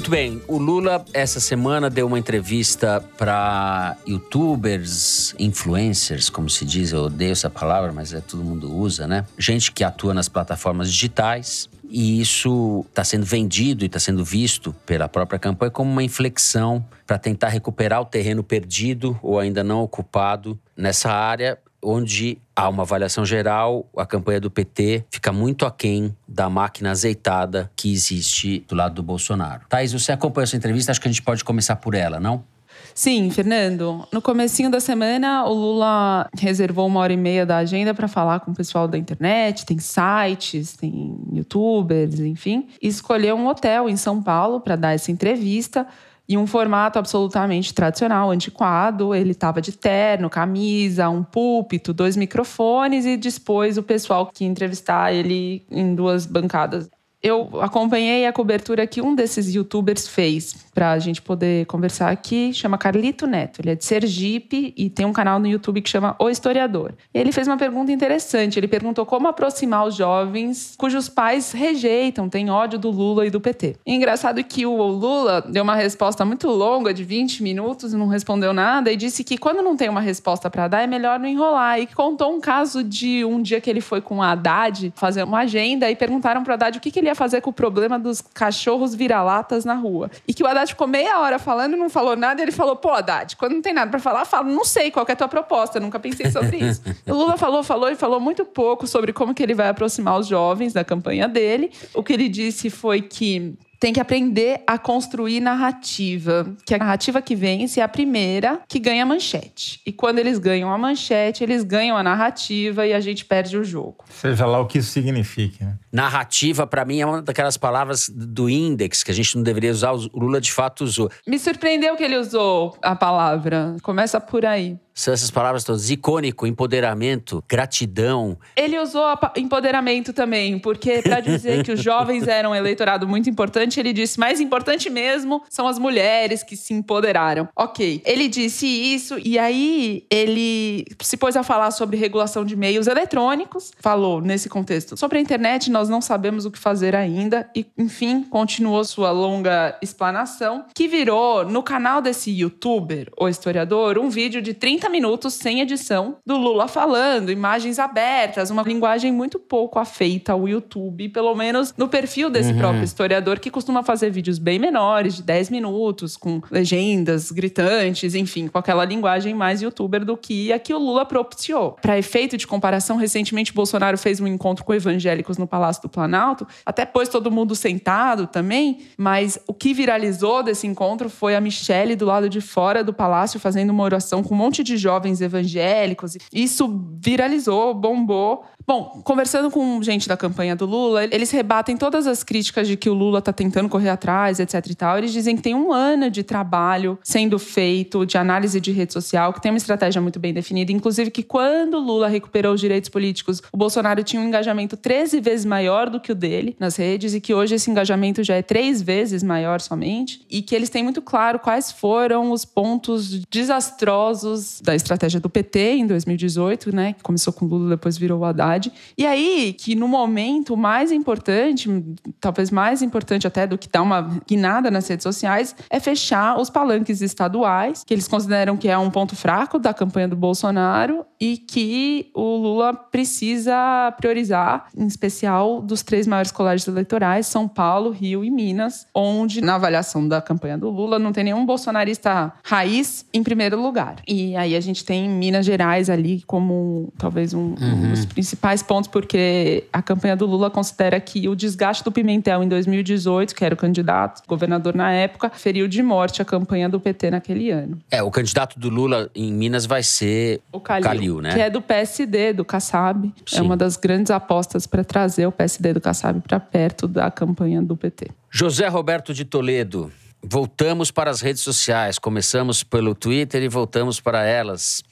Muito bem, o Lula essa semana deu uma entrevista para youtubers, influencers, como se diz, eu odeio essa palavra, mas é todo mundo usa, né? Gente que atua nas plataformas digitais. E isso está sendo vendido e está sendo visto pela própria campanha como uma inflexão para tentar recuperar o terreno perdido ou ainda não ocupado nessa área onde há uma avaliação geral, a campanha do PT fica muito aquém da máquina azeitada que existe do lado do Bolsonaro. Thaís, você acompanhou essa entrevista, acho que a gente pode começar por ela, não? Sim, Fernando. No comecinho da semana, o Lula reservou uma hora e meia da agenda para falar com o pessoal da internet, tem sites, tem youtubers, enfim, e escolheu um hotel em São Paulo para dar essa entrevista em um formato absolutamente tradicional, antiquado. Ele estava de terno, camisa, um púlpito, dois microfones e dispôs o pessoal que ia entrevistar ele em duas bancadas. Eu acompanhei a cobertura que um desses youtubers fez para a gente poder conversar aqui. Chama Carlito Neto. Ele é de Sergipe e tem um canal no YouTube que chama O Historiador. Ele fez uma pergunta interessante. Ele perguntou como aproximar os jovens cujos pais rejeitam, têm ódio do Lula e do PT. Engraçado que o Lula deu uma resposta muito longa, de 20 minutos, não respondeu nada, e disse que quando não tem uma resposta para dar, é melhor não enrolar. E contou um caso de um dia que ele foi com a Haddad fazer uma agenda e perguntaram para Haddad o que, que ele ia fazer com o problema dos cachorros vira-latas na rua. E que o Haddad ficou meia hora falando e não falou nada. E ele falou: pô, Haddad, quando não tem nada para falar, fala, não sei qual é a tua proposta, nunca pensei sobre isso. o Lula falou, falou e falou muito pouco sobre como que ele vai aproximar os jovens da campanha dele. O que ele disse foi que tem que aprender a construir narrativa. Que a narrativa que vence é a primeira que ganha a manchete. E quando eles ganham a manchete, eles ganham a narrativa e a gente perde o jogo. Seja lá o que isso signifique. Né? Narrativa, para mim, é uma daquelas palavras do índex que a gente não deveria usar. O Lula de fato usou. Me surpreendeu que ele usou a palavra. Começa por aí. São essas palavras todas: icônico, empoderamento, gratidão. Ele usou empoderamento também, porque para dizer que os jovens eram um eleitorado muito importante, ele disse: mais importante mesmo são as mulheres que se empoderaram. Ok, ele disse isso e aí ele se pôs a falar sobre regulação de meios eletrônicos. Falou nesse contexto sobre a internet, nós não sabemos o que fazer ainda e, enfim, continuou sua longa explanação, que virou no canal desse youtuber, o historiador, um vídeo de 30 minutos sem edição do Lula falando, imagens abertas, uma linguagem muito pouco afeita ao YouTube, pelo menos no perfil desse uhum. próprio historiador, que costuma fazer vídeos bem menores, de 10 minutos, com legendas gritantes, enfim, com aquela linguagem mais youtuber do que a que o Lula propiciou. Para efeito de comparação, recentemente Bolsonaro fez um encontro com evangélicos no Palácio do Planalto, até pôs todo mundo sentado também, mas o que viralizou desse encontro foi a Michelle do lado de fora do palácio fazendo uma oração com um monte de jovens evangélicos. Isso viralizou, bombou. Bom, conversando com gente da campanha do Lula, eles rebatem todas as críticas de que o Lula está tentando correr atrás, etc e tal. Eles dizem que tem um ano de trabalho sendo feito, de análise de rede social, que tem uma estratégia muito bem definida. Inclusive que quando o Lula recuperou os direitos políticos, o Bolsonaro tinha um engajamento 13 vezes maior do que o dele nas redes e que hoje esse engajamento já é três vezes maior somente. E que eles têm muito claro quais foram os pontos desastrosos da estratégia do PT em 2018, né? Que começou com o Lula, depois virou o Haddad e aí, que no momento mais importante, talvez mais importante até do que dar uma guinada nas redes sociais, é fechar os palanques estaduais, que eles consideram que é um ponto fraco da campanha do Bolsonaro e que o Lula precisa priorizar, em especial dos três maiores colégios eleitorais, São Paulo, Rio e Minas, onde, na avaliação da campanha do Lula, não tem nenhum bolsonarista raiz em primeiro lugar. E aí a gente tem Minas Gerais ali como talvez um, uhum. um dos principais principais pontos, porque a campanha do Lula considera que o desgaste do Pimentel em 2018, que era o candidato, governador na época, feriu de morte a campanha do PT naquele ano. É, o candidato do Lula em Minas vai ser O Calil, Calil, né? que é do PSD, do Kassab. É Sim. uma das grandes apostas para trazer o PSD do Kassab para perto da campanha do PT. José Roberto de Toledo. Voltamos para as redes sociais. Começamos pelo Twitter e voltamos para elas.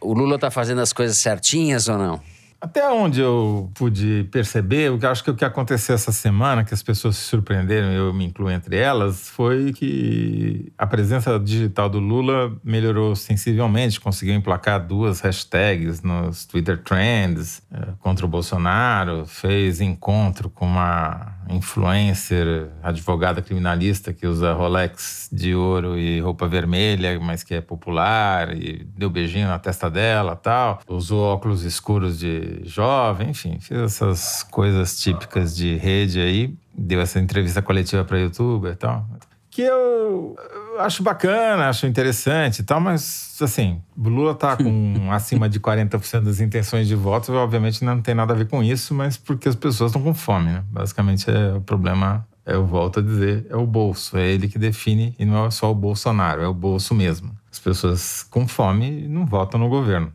O Lula tá fazendo as coisas certinhas ou não? Até onde eu pude perceber, eu acho que o que aconteceu essa semana, que as pessoas se surpreenderam, eu me incluo entre elas, foi que a presença digital do Lula melhorou sensivelmente, conseguiu emplacar duas hashtags nos Twitter Trends eh, contra o Bolsonaro, fez encontro com uma influencer, advogada criminalista que usa Rolex de ouro e roupa vermelha, mas que é popular, e deu beijinho na testa dela tal. Usou óculos escuros de jovem, enfim, fez essas coisas típicas de rede aí. Deu essa entrevista coletiva para youtuber e tal. Que eu eu acho bacana, acho interessante e tal, mas assim, o Lula tá com acima de 40% das intenções de voto, obviamente não tem nada a ver com isso, mas porque as pessoas estão com fome, né? Basicamente é o problema, eu volto a dizer, é o bolso, é ele que define e não é só o Bolsonaro, é o bolso mesmo. As pessoas com fome não votam no governo.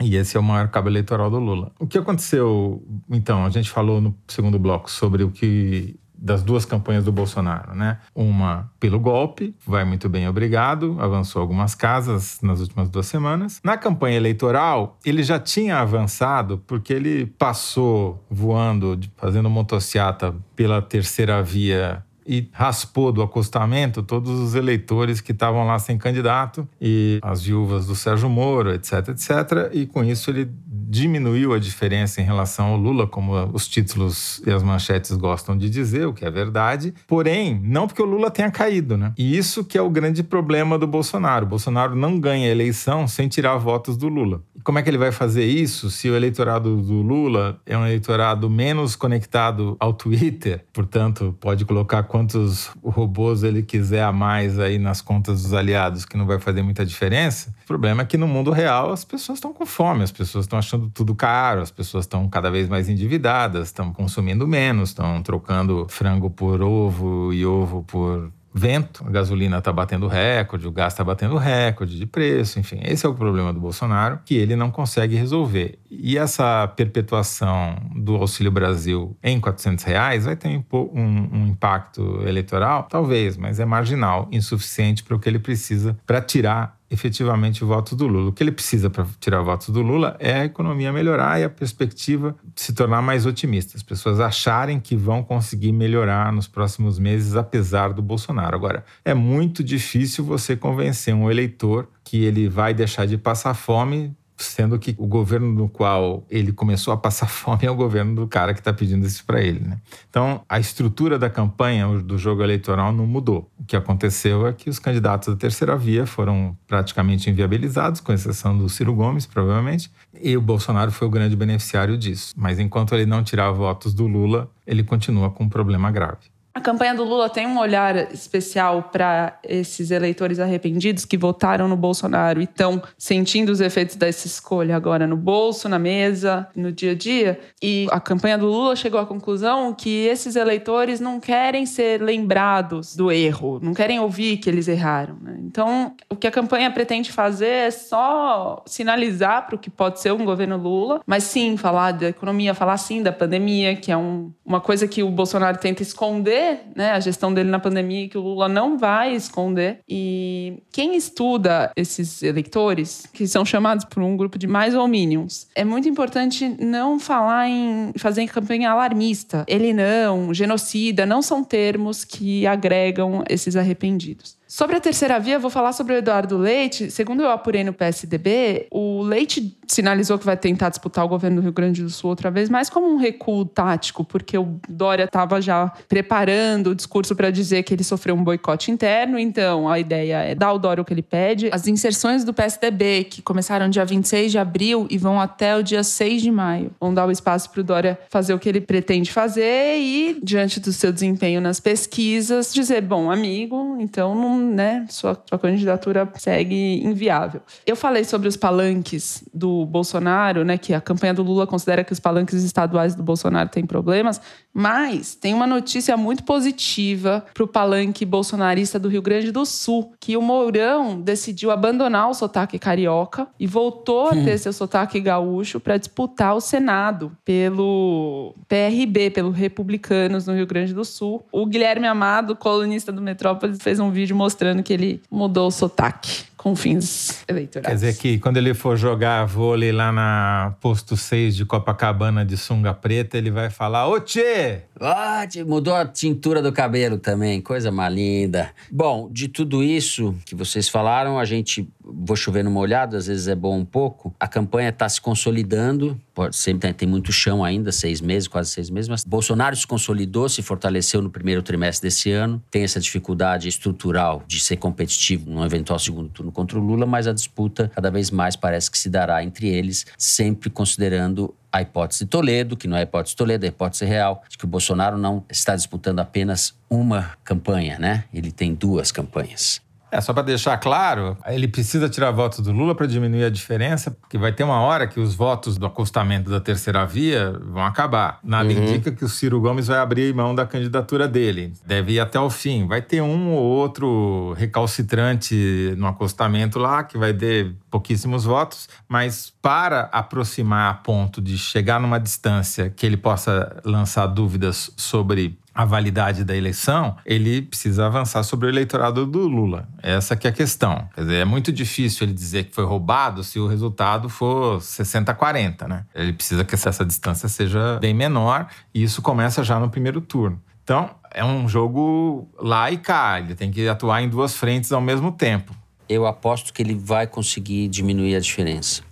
E esse é o maior cabo eleitoral do Lula. O que aconteceu, então, a gente falou no segundo bloco sobre o que das duas campanhas do Bolsonaro, né? Uma pelo golpe, vai muito bem, obrigado, avançou algumas casas nas últimas duas semanas. Na campanha eleitoral, ele já tinha avançado porque ele passou voando, fazendo motociata pela terceira via e raspou do acostamento todos os eleitores que estavam lá sem candidato e as viúvas do Sérgio Moro, etc, etc. E com isso ele diminuiu a diferença em relação ao Lula, como os títulos e as manchetes gostam de dizer, o que é verdade. Porém, não porque o Lula tenha caído, né? E isso que é o grande problema do Bolsonaro. O Bolsonaro não ganha a eleição sem tirar votos do Lula. Como é que ele vai fazer isso se o eleitorado do Lula é um eleitorado menos conectado ao Twitter, portanto, pode colocar quantos robôs ele quiser a mais aí nas contas dos aliados, que não vai fazer muita diferença. O problema é que no mundo real as pessoas estão com fome, as pessoas estão achando tudo caro, as pessoas estão cada vez mais endividadas, estão consumindo menos, estão trocando frango por ovo e ovo por vento, a gasolina está batendo recorde, o gás está batendo recorde de preço, enfim. Esse é o problema do Bolsonaro, que ele não consegue resolver. E essa perpetuação do Auxílio Brasil em 400 reais vai ter um, um- um impacto eleitoral? Talvez, mas é marginal, insuficiente para o que ele precisa para tirar efetivamente votos do Lula. O que ele precisa para tirar votos do Lula é a economia melhorar e a perspectiva se tornar mais otimista. As pessoas acharem que vão conseguir melhorar nos próximos meses, apesar do Bolsonaro. Agora, é muito difícil você convencer um eleitor que ele vai deixar de passar fome. Sendo que o governo no qual ele começou a passar fome é o governo do cara que está pedindo isso para ele. Né? Então, a estrutura da campanha do jogo eleitoral não mudou. O que aconteceu é que os candidatos da terceira via foram praticamente inviabilizados, com exceção do Ciro Gomes, provavelmente, e o Bolsonaro foi o grande beneficiário disso. Mas enquanto ele não tirar votos do Lula, ele continua com um problema grave. A campanha do Lula tem um olhar especial para esses eleitores arrependidos que votaram no Bolsonaro e estão sentindo os efeitos dessa escolha agora no bolso, na mesa, no dia a dia. E a campanha do Lula chegou à conclusão que esses eleitores não querem ser lembrados do erro, não querem ouvir que eles erraram. né? Então, o que a campanha pretende fazer é só sinalizar para o que pode ser um governo Lula, mas sim falar da economia, falar sim da pandemia, que é um- uma coisa que o Bolsonaro tenta esconder, né? A gestão dele na pandemia, que o Lula não vai esconder. E quem estuda esses eleitores, que são chamados por um grupo de mais hominions, é muito importante não falar em fazer campanha alarmista. Ele não, genocida, não são termos que agregam esses arrependidos. Sobre a terceira via, vou falar sobre o Eduardo Leite. Segundo eu apurei no PSDB, o Leite sinalizou que vai tentar disputar o governo do Rio Grande do Sul outra vez, mais como um recuo tático, porque o Dória estava já preparando o discurso para dizer que ele sofreu um boicote interno. Então, a ideia é dar ao Dória o que ele pede. As inserções do PSDB, que começaram dia 26 de abril e vão até o dia 6 de maio, vão dar o espaço para o Dória fazer o que ele pretende fazer e, diante do seu desempenho nas pesquisas, dizer: bom, amigo, então não, né, sua, sua candidatura segue inviável. Eu falei sobre os palanques do Bolsonaro, né, que a campanha do Lula considera que os palanques estaduais do Bolsonaro têm problemas, mas tem uma notícia muito positiva para o palanque bolsonarista do Rio Grande do Sul, que o Mourão decidiu abandonar o sotaque carioca e voltou a ter seu sotaque gaúcho para disputar o Senado pelo PRB, pelo Republicanos no Rio Grande do Sul. O Guilherme Amado, colunista do Metrópolis, fez um vídeo mostrando que ele mudou o sotaque com fins eleitorais. Quer dizer que quando ele for jogar vôlei lá na posto 6 de Copacabana de sunga preta, ele vai falar: Ô Tchê! Ah, mudou a tintura do cabelo também, coisa mais linda. Bom, de tudo isso que vocês falaram, a gente, vou chover numa olhada, às vezes é bom um pouco. A campanha está se consolidando, pode, sempre tem, tem muito chão ainda, seis meses, quase seis meses, mas Bolsonaro se consolidou, se fortaleceu no primeiro trimestre desse ano, tem essa dificuldade estrutural de ser competitivo num eventual segundo turno contra o Lula, mas a disputa cada vez mais parece que se dará entre eles, sempre considerando a hipótese Toledo, que não é a hipótese Toledo, é a hipótese real, de que o Bolsonaro não está disputando apenas uma campanha, né? Ele tem duas campanhas. É, só para deixar claro, ele precisa tirar votos do Lula para diminuir a diferença, porque vai ter uma hora que os votos do acostamento da terceira via vão acabar. Nada uhum. indica que o Ciro Gomes vai abrir mão da candidatura dele. Deve ir até o fim. Vai ter um ou outro recalcitrante no acostamento lá, que vai ter pouquíssimos votos, mas para aproximar a ponto de chegar numa distância que ele possa lançar dúvidas sobre a validade da eleição, ele precisa avançar sobre o eleitorado do Lula. Essa que é a questão. Quer dizer, é muito difícil ele dizer que foi roubado se o resultado for 60-40, né? Ele precisa que essa distância seja bem menor e isso começa já no primeiro turno. Então, é um jogo lá e cá. Ele tem que atuar em duas frentes ao mesmo tempo. Eu aposto que ele vai conseguir diminuir a diferença.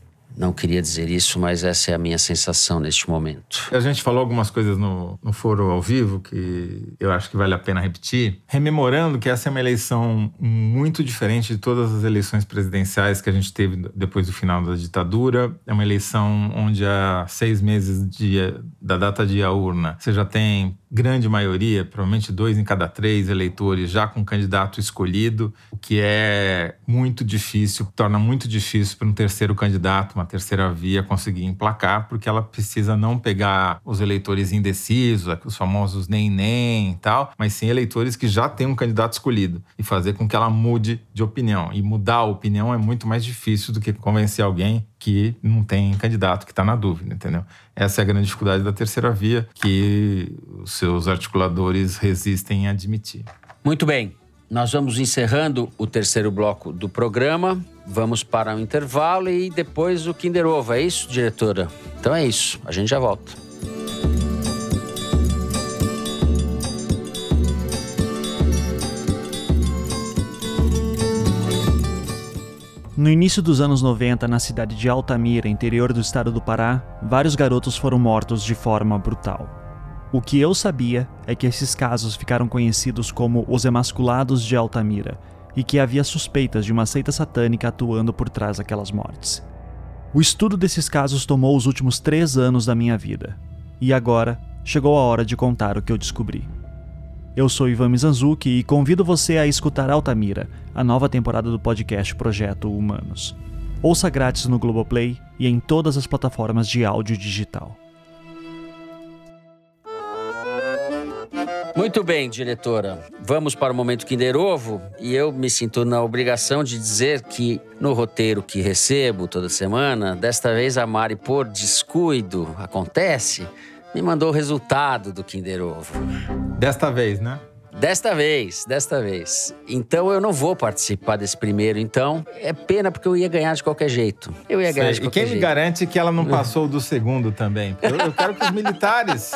Não queria dizer isso, mas essa é a minha sensação neste momento. A gente falou algumas coisas no, no foro ao vivo que eu acho que vale a pena repetir, rememorando que essa é uma eleição muito diferente de todas as eleições presidenciais que a gente teve depois do final da ditadura. É uma eleição onde há seis meses de, da data de a urna você já tem grande maioria, provavelmente dois em cada três eleitores já com candidato escolhido, o que é muito difícil, torna muito difícil para um terceiro candidato, uma terceira via conseguir emplacar, porque ela precisa não pegar os eleitores indecisos, os famosos nem nem e tal, mas sim eleitores que já têm um candidato escolhido e fazer com que ela mude de opinião. E mudar a opinião é muito mais difícil do que convencer alguém que não tem candidato, que está na dúvida, entendeu? Essa é a grande dificuldade da terceira via, que os seus articuladores resistem a admitir. Muito bem. Nós vamos encerrando o terceiro bloco do programa. Vamos para o intervalo e depois o Kinder Ovo. É isso, diretora? Então é isso. A gente já volta. No início dos anos 90, na cidade de Altamira, interior do estado do Pará, vários garotos foram mortos de forma brutal. O que eu sabia é que esses casos ficaram conhecidos como os emasculados de Altamira e que havia suspeitas de uma seita satânica atuando por trás daquelas mortes. O estudo desses casos tomou os últimos três anos da minha vida, e agora chegou a hora de contar o que eu descobri. Eu sou Ivan Mizanzuki e convido você a escutar Altamira, a nova temporada do podcast Projeto Humanos. Ouça grátis no Globoplay e em todas as plataformas de áudio digital. Muito bem, diretora. Vamos para o momento Kinder Ovo e eu me sinto na obrigação de dizer que no roteiro que recebo toda semana, desta vez a Mari, por descuido, acontece, me mandou o resultado do Kinder Ovo. Desta vez, né? Desta vez, desta vez. Então eu não vou participar desse primeiro, então. É pena porque eu ia ganhar de qualquer jeito. Eu ia ganhar de qualquer jeito. E quem me garante que ela não passou do segundo também? Eu, eu quero que os militares.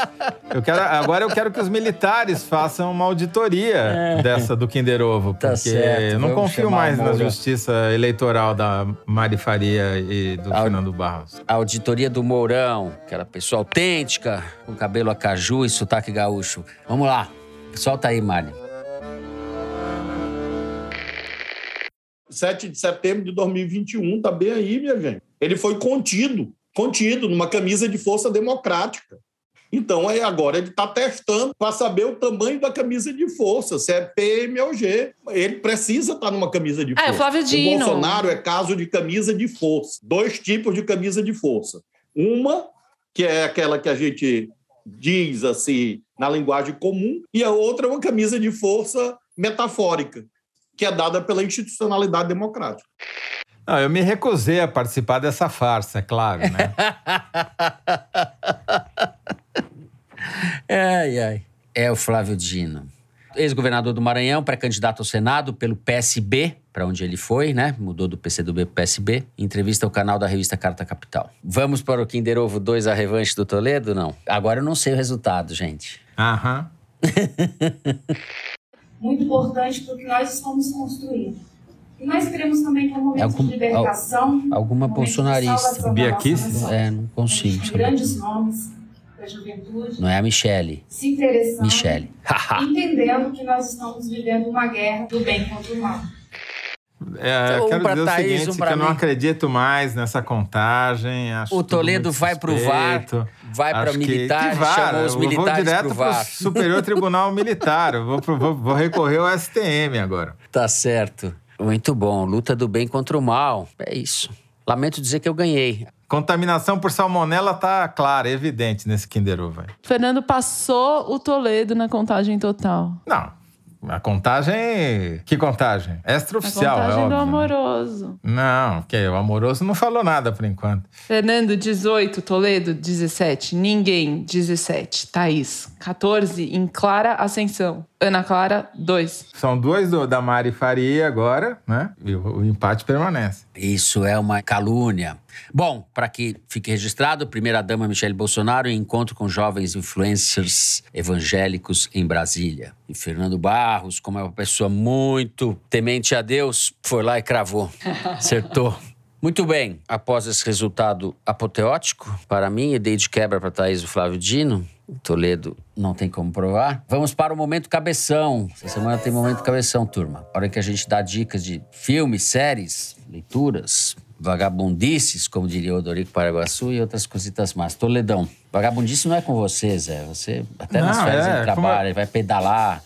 Eu quero, agora eu quero que os militares façam uma auditoria é. dessa do Kinder Ovo. Tá porque tá certo, eu não confio mais na justiça eleitoral da Mari Faria e do a, Fernando Barros. A auditoria do Mourão, aquela pessoa autêntica, com cabelo a caju e sotaque gaúcho. Vamos lá. Solta aí, Mari. 7 de setembro de 2021, tá bem aí, minha gente. Ele foi contido, contido numa camisa de força democrática. Então, é, agora ele está testando para saber o tamanho da camisa de força, se é PM ou G. Ele precisa estar tá numa camisa de força. É, o Flávio Dino. O Bolsonaro é caso de camisa de força. Dois tipos de camisa de força. Uma, que é aquela que a gente diz assim na linguagem comum, e a outra é uma camisa de força metafórica, que é dada pela institucionalidade democrática. Não, eu me recusei a participar dessa farsa, é claro, né? ai, ai. É o Flávio Dino. Ex-governador do Maranhão, pré-candidato ao Senado pelo PSB, para onde ele foi, né? Mudou do PCdoB para o PSB. Entrevista ao canal da revista Carta Capital. Vamos para o Kinder Ovo 2, a revanche do Toledo? Não. Agora eu não sei o resultado, gente. Aham. Muito importante para o que nós estamos construindo. E nós queremos também que é um momento Algum, de libertação. Alguma um bolsonarista. Bia É, não consigo. Grandes nomes da juventude. Não é a Michele. Se interessando. Michele. entendendo que nós estamos vivendo uma guerra do bem contra o mal. É, então, quero dizer Thaís, o seguinte, um que eu não acredito mais nessa contagem. o Toledo vai para o VAR, vai para militar, que, que VAR, chamou os militares vou direto para o Superior Tribunal Militar. vou, vou, vou recorrer ao STM agora. Tá certo. Muito bom. Luta do bem contra o mal. É isso. Lamento dizer que eu ganhei. Contaminação por salmonela tá clara, evidente nesse Kinder Ovo. Fernando passou o Toledo na contagem total. Não, a contagem. Que contagem? Extraoficial, a contagem é do amoroso. Não, que o amoroso não falou nada por enquanto. Fernando, 18. Toledo, 17. Ninguém, 17. Thaís, 14. Em Clara Ascensão. Ana Clara, 2. São dois do, da Mari Faria agora, né? E o, o empate permanece. Isso é uma calúnia. Bom, para que fique registrado, primeira-dama Michele Bolsonaro em encontro com jovens influencers evangélicos em Brasília. E Fernando Barros, como é uma pessoa muito temente a Deus, foi lá e cravou. Acertou. Muito bem, após esse resultado apoteótico, para mim, e dei de quebra para Thaís e Flávio Dino, Toledo não tem como provar. Vamos para o momento cabeção. Essa semana tem momento cabeção, turma. A hora que a gente dá dicas de filmes, séries, leituras, vagabundices, como diria o Dorico Paraguaçu, e outras cositas mais. Toledão, vagabundice não é com você, Zé. Você até nas não, férias é, trabalha, como... vai pedalar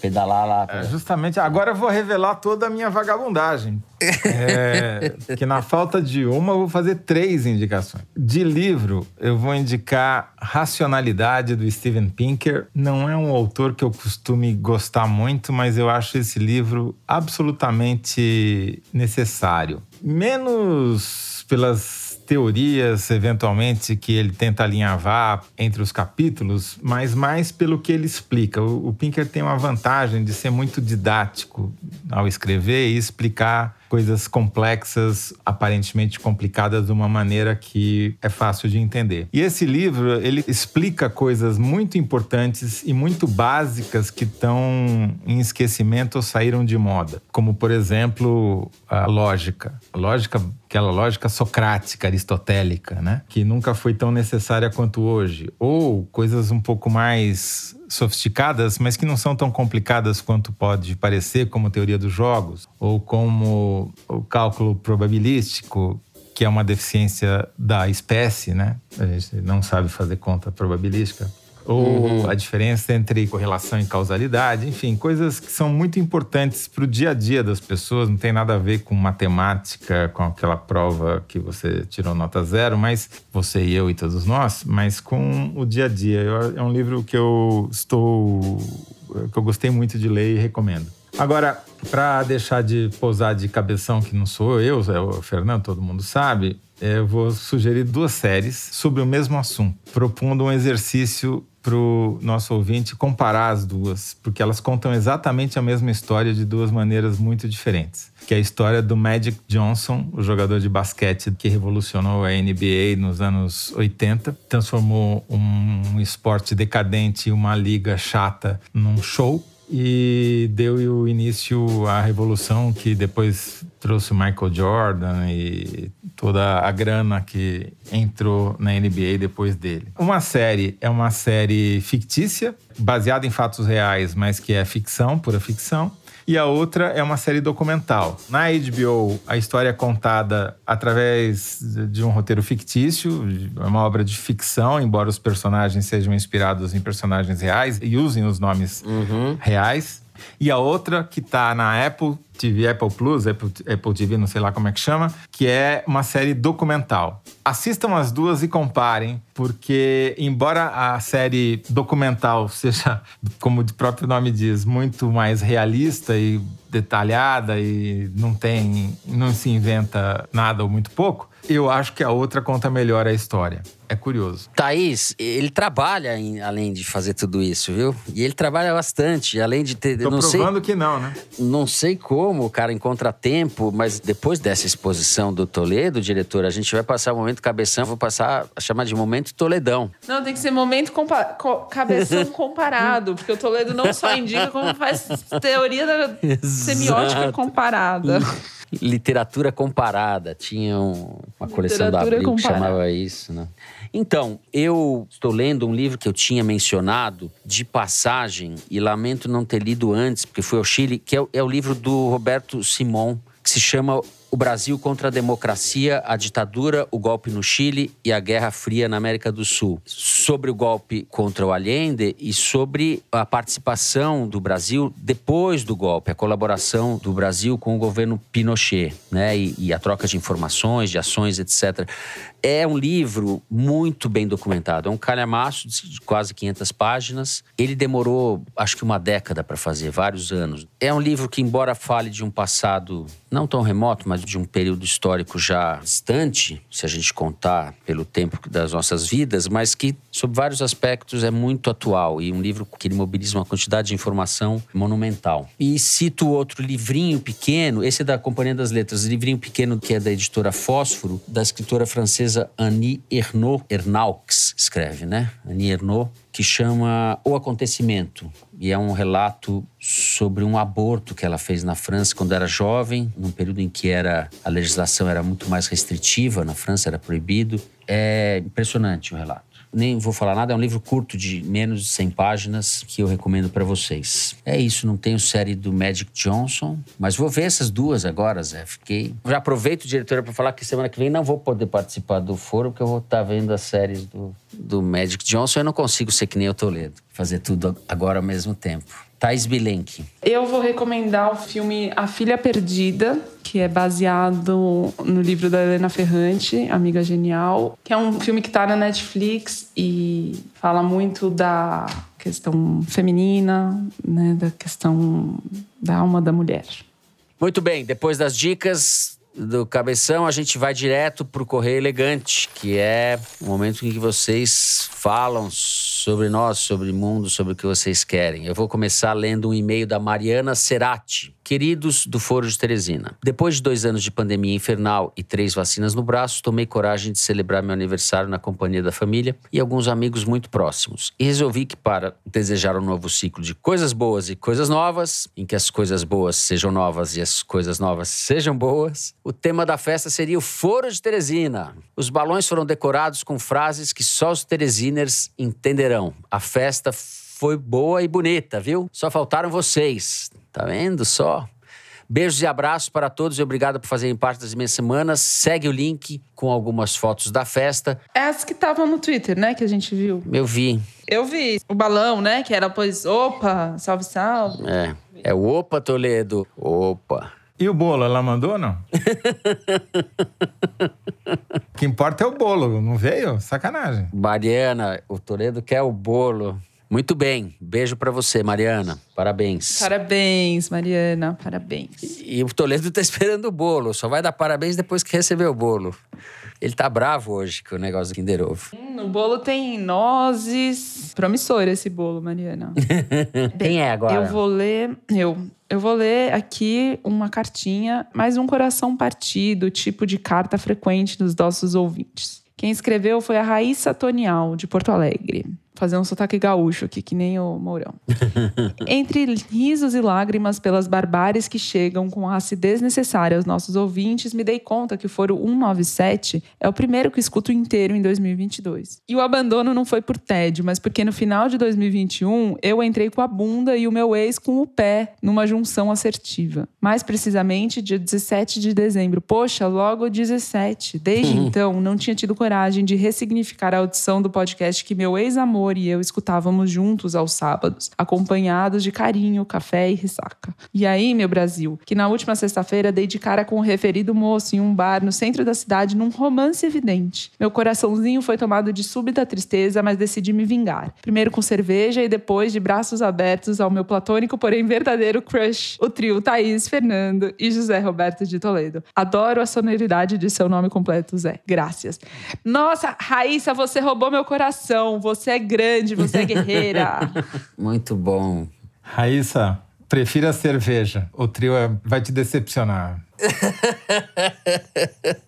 pedalar lá. É, justamente, agora eu vou revelar toda a minha vagabundagem. é, que na falta de uma, eu vou fazer três indicações. De livro, eu vou indicar Racionalidade, do Steven Pinker. Não é um autor que eu costume gostar muito, mas eu acho esse livro absolutamente necessário. Menos pelas teorias, eventualmente, que ele tenta alinhavar entre os capítulos, mas mais pelo que ele explica. O, Pinker tem uma vantagem de ser muito didático ao escrever e explicar coisas complexas, aparentemente complicadas, de uma maneira que é fácil de entender. E esse livro, ele explica coisas muito importantes e muito básicas que estão em esquecimento ou saíram de moda. Como, por exemplo, a lógica. A lógica aquela lógica socrática, aristotélica, né? Que nunca foi tão necessária quanto hoje. Ou coisas um pouco mais sofisticadas, mas que não são tão complicadas quanto pode parecer, como teoria dos jogos, ou como o cálculo probabilístico, que é uma deficiência da espécie, né? A gente não sabe fazer conta probabilística ou uhum. a diferença entre correlação e causalidade, enfim, coisas que são muito importantes para o dia a dia das pessoas, não tem nada a ver com matemática, com aquela prova que você tirou nota zero, mas você e eu e todos nós, mas com o dia a dia. É um livro que eu estou. que eu gostei muito de ler e recomendo. Agora, para deixar de pousar de cabeção, que não sou eu, é o Fernando, todo mundo sabe, eu vou sugerir duas séries sobre o mesmo assunto, propondo um exercício para o nosso ouvinte comparar as duas, porque elas contam exatamente a mesma história de duas maneiras muito diferentes. Que é a história do Magic Johnson, o jogador de basquete que revolucionou a NBA nos anos 80, transformou um esporte decadente e uma liga chata num show e deu o início à revolução que depois trouxe Michael Jordan e toda a grana que entrou na NBA depois dele. Uma série é uma série fictícia, baseada em fatos reais, mas que é ficção, pura ficção. e a outra é uma série documental. Na HBO, a história é contada através de um roteiro fictício, é uma obra de ficção, embora os personagens sejam inspirados em personagens reais e usem os nomes Uhum. reais. E a outra que tá na Apple TV, Apple Plus, Apple, Apple TV, não sei lá como é que chama, que é uma série documental. Assistam as duas e comparem, porque embora a série documental seja, como o próprio nome diz, muito mais realista e detalhada e não tem, não se inventa nada ou muito pouco, eu acho que a outra conta melhor a história. É curioso. Thaís, ele trabalha em- além de fazer tudo isso, viu? E ele trabalha bastante, além de ter. Tô não sei, provando que não, né? não sei como o cara encontra tempo, mas depois dessa exposição do Toledo, diretor, a gente vai passar o momento cabeção, vou passar a chamar de momento Toledão. Não, tem que ser momento compa co- cabeção comparado, porque o Toledo não só indica, como faz teoria da semiótica comparada. Literatura comparada. Tinha um- uma coleção da Literatura Abril que chamava isso, né? Então, eu estou lendo um livro que eu tinha mencionado de passagem e lamento não ter lido antes, porque foi ao Chile, que é, é o livro do Roberto Simon, que se chama O Brasil contra a Democracia, a Ditadura, o Golpe no Chile e a Guerra Fria na América do Sul. Sobre o golpe contra o Allende e sobre a participação do Brasil depois do golpe, a colaboração do Brasil com o governo Pinochet, né? E, e a troca de informações, de ações, etc. É um livro muito bem documentado. É um calhamaço de quase 500 páginas. Ele demorou, acho que uma década para fazer, vários anos. É um livro que, embora fale de um passado não tão remoto, mas de um período histórico já distante, se a gente contar pelo tempo das nossas vidas, mas que, sob vários aspectos, é muito atual e um livro que ele mobiliza uma quantidade de informação monumental. E cito outro livrinho pequeno, esse é da Companhia das Letras, livrinho pequeno que é da editora Fósforo, da escritora francesa Annie Ernaux, Ernaux escreve, né? Annie Ernaux, que chama O Acontecimento. E é um relato sobre um aborto que ela fez na França quando era jovem, num período em que era, a legislação era muito mais restritiva, na França era proibido. É impressionante o relato. Nem vou falar nada, é um livro curto de menos de 100 páginas que eu recomendo para vocês. É isso, não tenho série do Magic Johnson, mas vou ver essas duas agora, Zé. Fiquei. Já aproveito, diretora, para falar que semana que vem não vou poder participar do foro, porque eu vou estar vendo as séries do, do Magic Johnson. Eu não consigo ser que nem o Toledo, fazer tudo agora ao mesmo tempo. Thais Bilenque. Eu vou recomendar o filme A Filha Perdida, que é baseado no livro da Helena Ferrante, Amiga Genial, que é um filme que está na Netflix e fala muito da questão feminina, né, da questão da alma da mulher. Muito bem, depois das dicas do Cabeção, a gente vai direto pro Correio Elegante, que é o momento em que vocês falam sobre nós, sobre o mundo, sobre o que vocês querem. Eu vou começar lendo um e-mail da Mariana Cerati. Queridos do Foro de Teresina, depois de dois anos de pandemia infernal e três vacinas no braço, tomei coragem de celebrar meu aniversário na companhia da família e alguns amigos muito próximos. E resolvi que, para desejar um novo ciclo de coisas boas e coisas novas, em que as coisas boas sejam novas e as coisas novas sejam boas, o tema da festa seria o Foro de Teresina. Os balões foram decorados com frases que só os teresiners entenderão. A festa foi boa e bonita, viu? Só faltaram vocês. Tá vendo só? Beijos e abraços para todos e obrigado por fazerem parte das minhas semanas. Segue o link com algumas fotos da festa. É as que estavam no Twitter, né, que a gente viu. Eu vi. Eu vi o balão, né, que era, pois, opa, salve, salve. É, é o Opa Toledo. Opa. E o bolo, ela mandou ou não? o que importa é o bolo, não veio? Sacanagem. Mariana, o Toledo quer o bolo. Muito bem. Beijo para você, Mariana. Parabéns. Parabéns, Mariana, parabéns. E o Toledo tá esperando o bolo. Só vai dar parabéns depois que receber o bolo. Ele tá bravo hoje com o negócio do Kinder Ovo. Hum, o bolo tem nozes. Promissor esse bolo, Mariana. Quem é agora? Eu vou ler. Eu. Eu vou ler aqui uma cartinha, mais um coração partido, tipo de carta frequente dos nossos ouvintes. Quem escreveu foi a Raíssa Tonial, de Porto Alegre. Fazer um sotaque gaúcho aqui, que nem o Mourão. Entre risos e lágrimas pelas barbáries que chegam com a acidez necessária aos nossos ouvintes, me dei conta que o Foro 197 é o primeiro que escuto inteiro em 2022. E o abandono não foi por tédio, mas porque no final de 2021 eu entrei com a bunda e o meu ex com o pé numa junção assertiva. Mais precisamente, dia 17 de dezembro. Poxa, logo 17. Desde então, não tinha tido coragem de ressignificar a audição do podcast que meu ex-amor e eu escutávamos juntos aos sábados, acompanhados de carinho, café e ressaca. E aí, meu Brasil, que na última sexta-feira dei de cara com o referido moço em um bar no centro da cidade num romance evidente. Meu coraçãozinho foi tomado de súbita tristeza, mas decidi me vingar. Primeiro com cerveja e depois de braços abertos ao meu platônico, porém verdadeiro crush, o trio Thaís, Fernando e José Roberto de Toledo. Adoro a sonoridade de seu nome completo, Zé. Graças. Nossa, Raíssa, você roubou meu coração. Você é grande, você é guerreira. Muito bom. Raíssa, prefira a cerveja. O trio é, vai te decepcionar.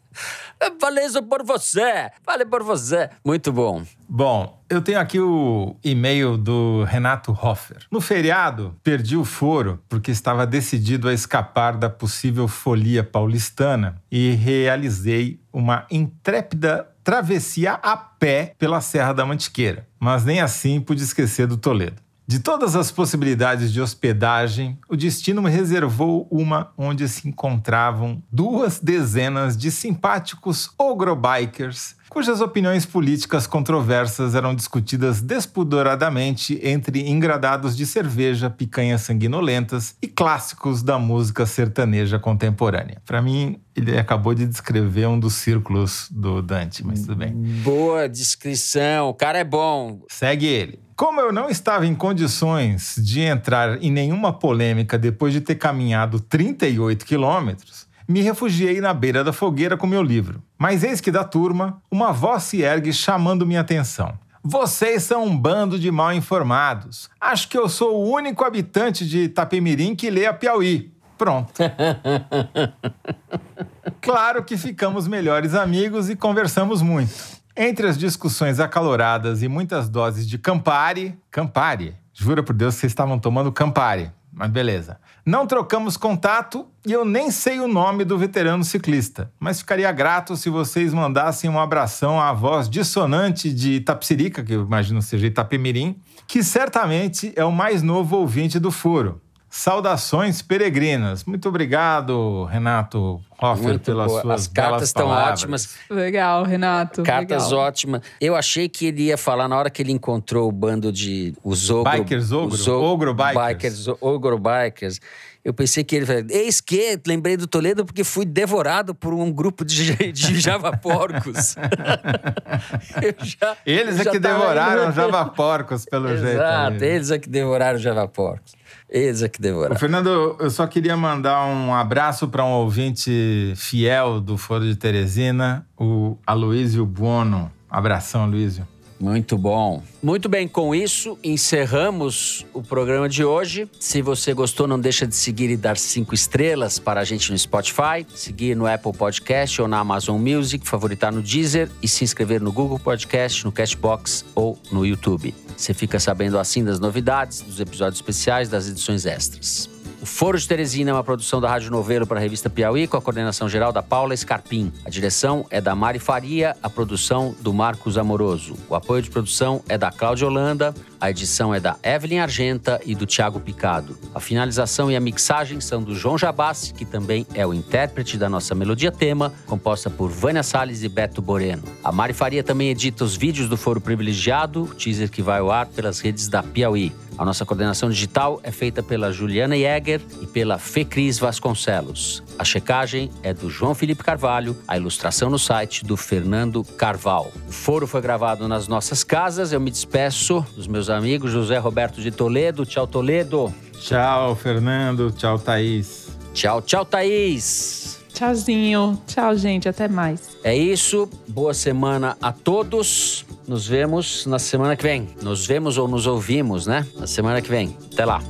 Falei isso por você. Falei por você. Muito bom. Bom, eu tenho aqui o e-mail do Renato Hoffer. No feriado, perdi o foro porque estava decidido a escapar da possível folia paulistana e realizei uma intrépida travessia a pé pela Serra da Mantiqueira. Mas nem assim pude esquecer do Toledo. De todas as possibilidades de hospedagem, o destino reservou uma onde se encontravam duas dezenas de simpáticos ogrobikers cujas opiniões políticas controversas eram discutidas despudoradamente entre engradados de cerveja, picanhas sanguinolentas e clássicos da música sertaneja contemporânea. Para mim, ele acabou de descrever um dos círculos do Dante, mas tudo bem. Boa descrição, o cara é bom. Segue ele. Como eu não estava em condições de entrar em nenhuma polêmica depois de ter caminhado 38 quilômetros, me refugiei na beira da fogueira com meu livro. Mas eis que da turma, uma voz se ergue chamando minha atenção. Vocês são um bando de mal informados. Acho que eu sou o único habitante de Itapemirim que lê a Piauí. Pronto. claro que ficamos melhores amigos e conversamos muito. Entre as discussões acaloradas e muitas doses de Campari, Campari, jura por Deus que vocês estavam tomando Campari, mas beleza. Não trocamos contato e eu nem sei o nome do veterano ciclista, mas ficaria grato se vocês mandassem um abração à voz dissonante de Itapsirica, que eu imagino seja Itapemirim, que certamente é o mais novo ouvinte do foro. Saudações peregrinas. Muito obrigado, Renato Hoffer, Muito pelas boa. suas As cartas estão ótimas. Legal, Renato. Cartas legal. ótimas. Eu achei que ele ia falar na hora que ele encontrou o bando de os ogro, bikers, ogro, os ogro, ogro bikers. bikers, ogro bikers. Eu pensei que ele falou, eis que, lembrei do Toledo porque fui devorado por um grupo de, de javaporcos. já, eles é que devoraram javaporcos, pelo Exato, jeito. Exato, eles é que devoraram javaporcos. Eles é que devoraram. Fernando, eu só queria mandar um abraço para um ouvinte fiel do Foro de Teresina, o Aloísio Buono. Abração, Aloísio. Muito bom. Muito bem, com isso encerramos o programa de hoje. Se você gostou, não deixa de seguir e dar cinco estrelas para a gente no Spotify, seguir no Apple Podcast ou na Amazon Music, favoritar no Deezer e se inscrever no Google Podcast, no Cashbox ou no YouTube. Você fica sabendo assim das novidades, dos episódios especiais, das edições extras. O Foro de Teresina é uma produção da Rádio Novelo para a revista Piauí, com a coordenação geral da Paula Scarpim. A direção é da Mari Faria, a produção do Marcos Amoroso. O apoio de produção é da Cláudia Holanda, a edição é da Evelyn Argenta e do Tiago Picado. A finalização e a mixagem são do João Jabassi, que também é o intérprete da nossa melodia tema, composta por Vânia Salles e Beto Boreno. A Mari Faria também edita os vídeos do Foro Privilegiado, teaser que vai ao ar pelas redes da Piauí. A nossa coordenação digital é feita pela Juliana Jäger e pela Fecris Vasconcelos. A checagem é do João Felipe Carvalho, a ilustração no site do Fernando Carval. O foro foi gravado nas nossas casas. Eu me despeço dos meus amigos José Roberto de Toledo. Tchau, Toledo. Tchau, Fernando. Tchau, Thaís. Tchau, tchau, Thaís. Tchauzinho. Tchau, gente. Até mais. É isso. Boa semana a todos. Nos vemos na semana que vem. Nos vemos ou nos ouvimos, né? Na semana que vem. Até lá.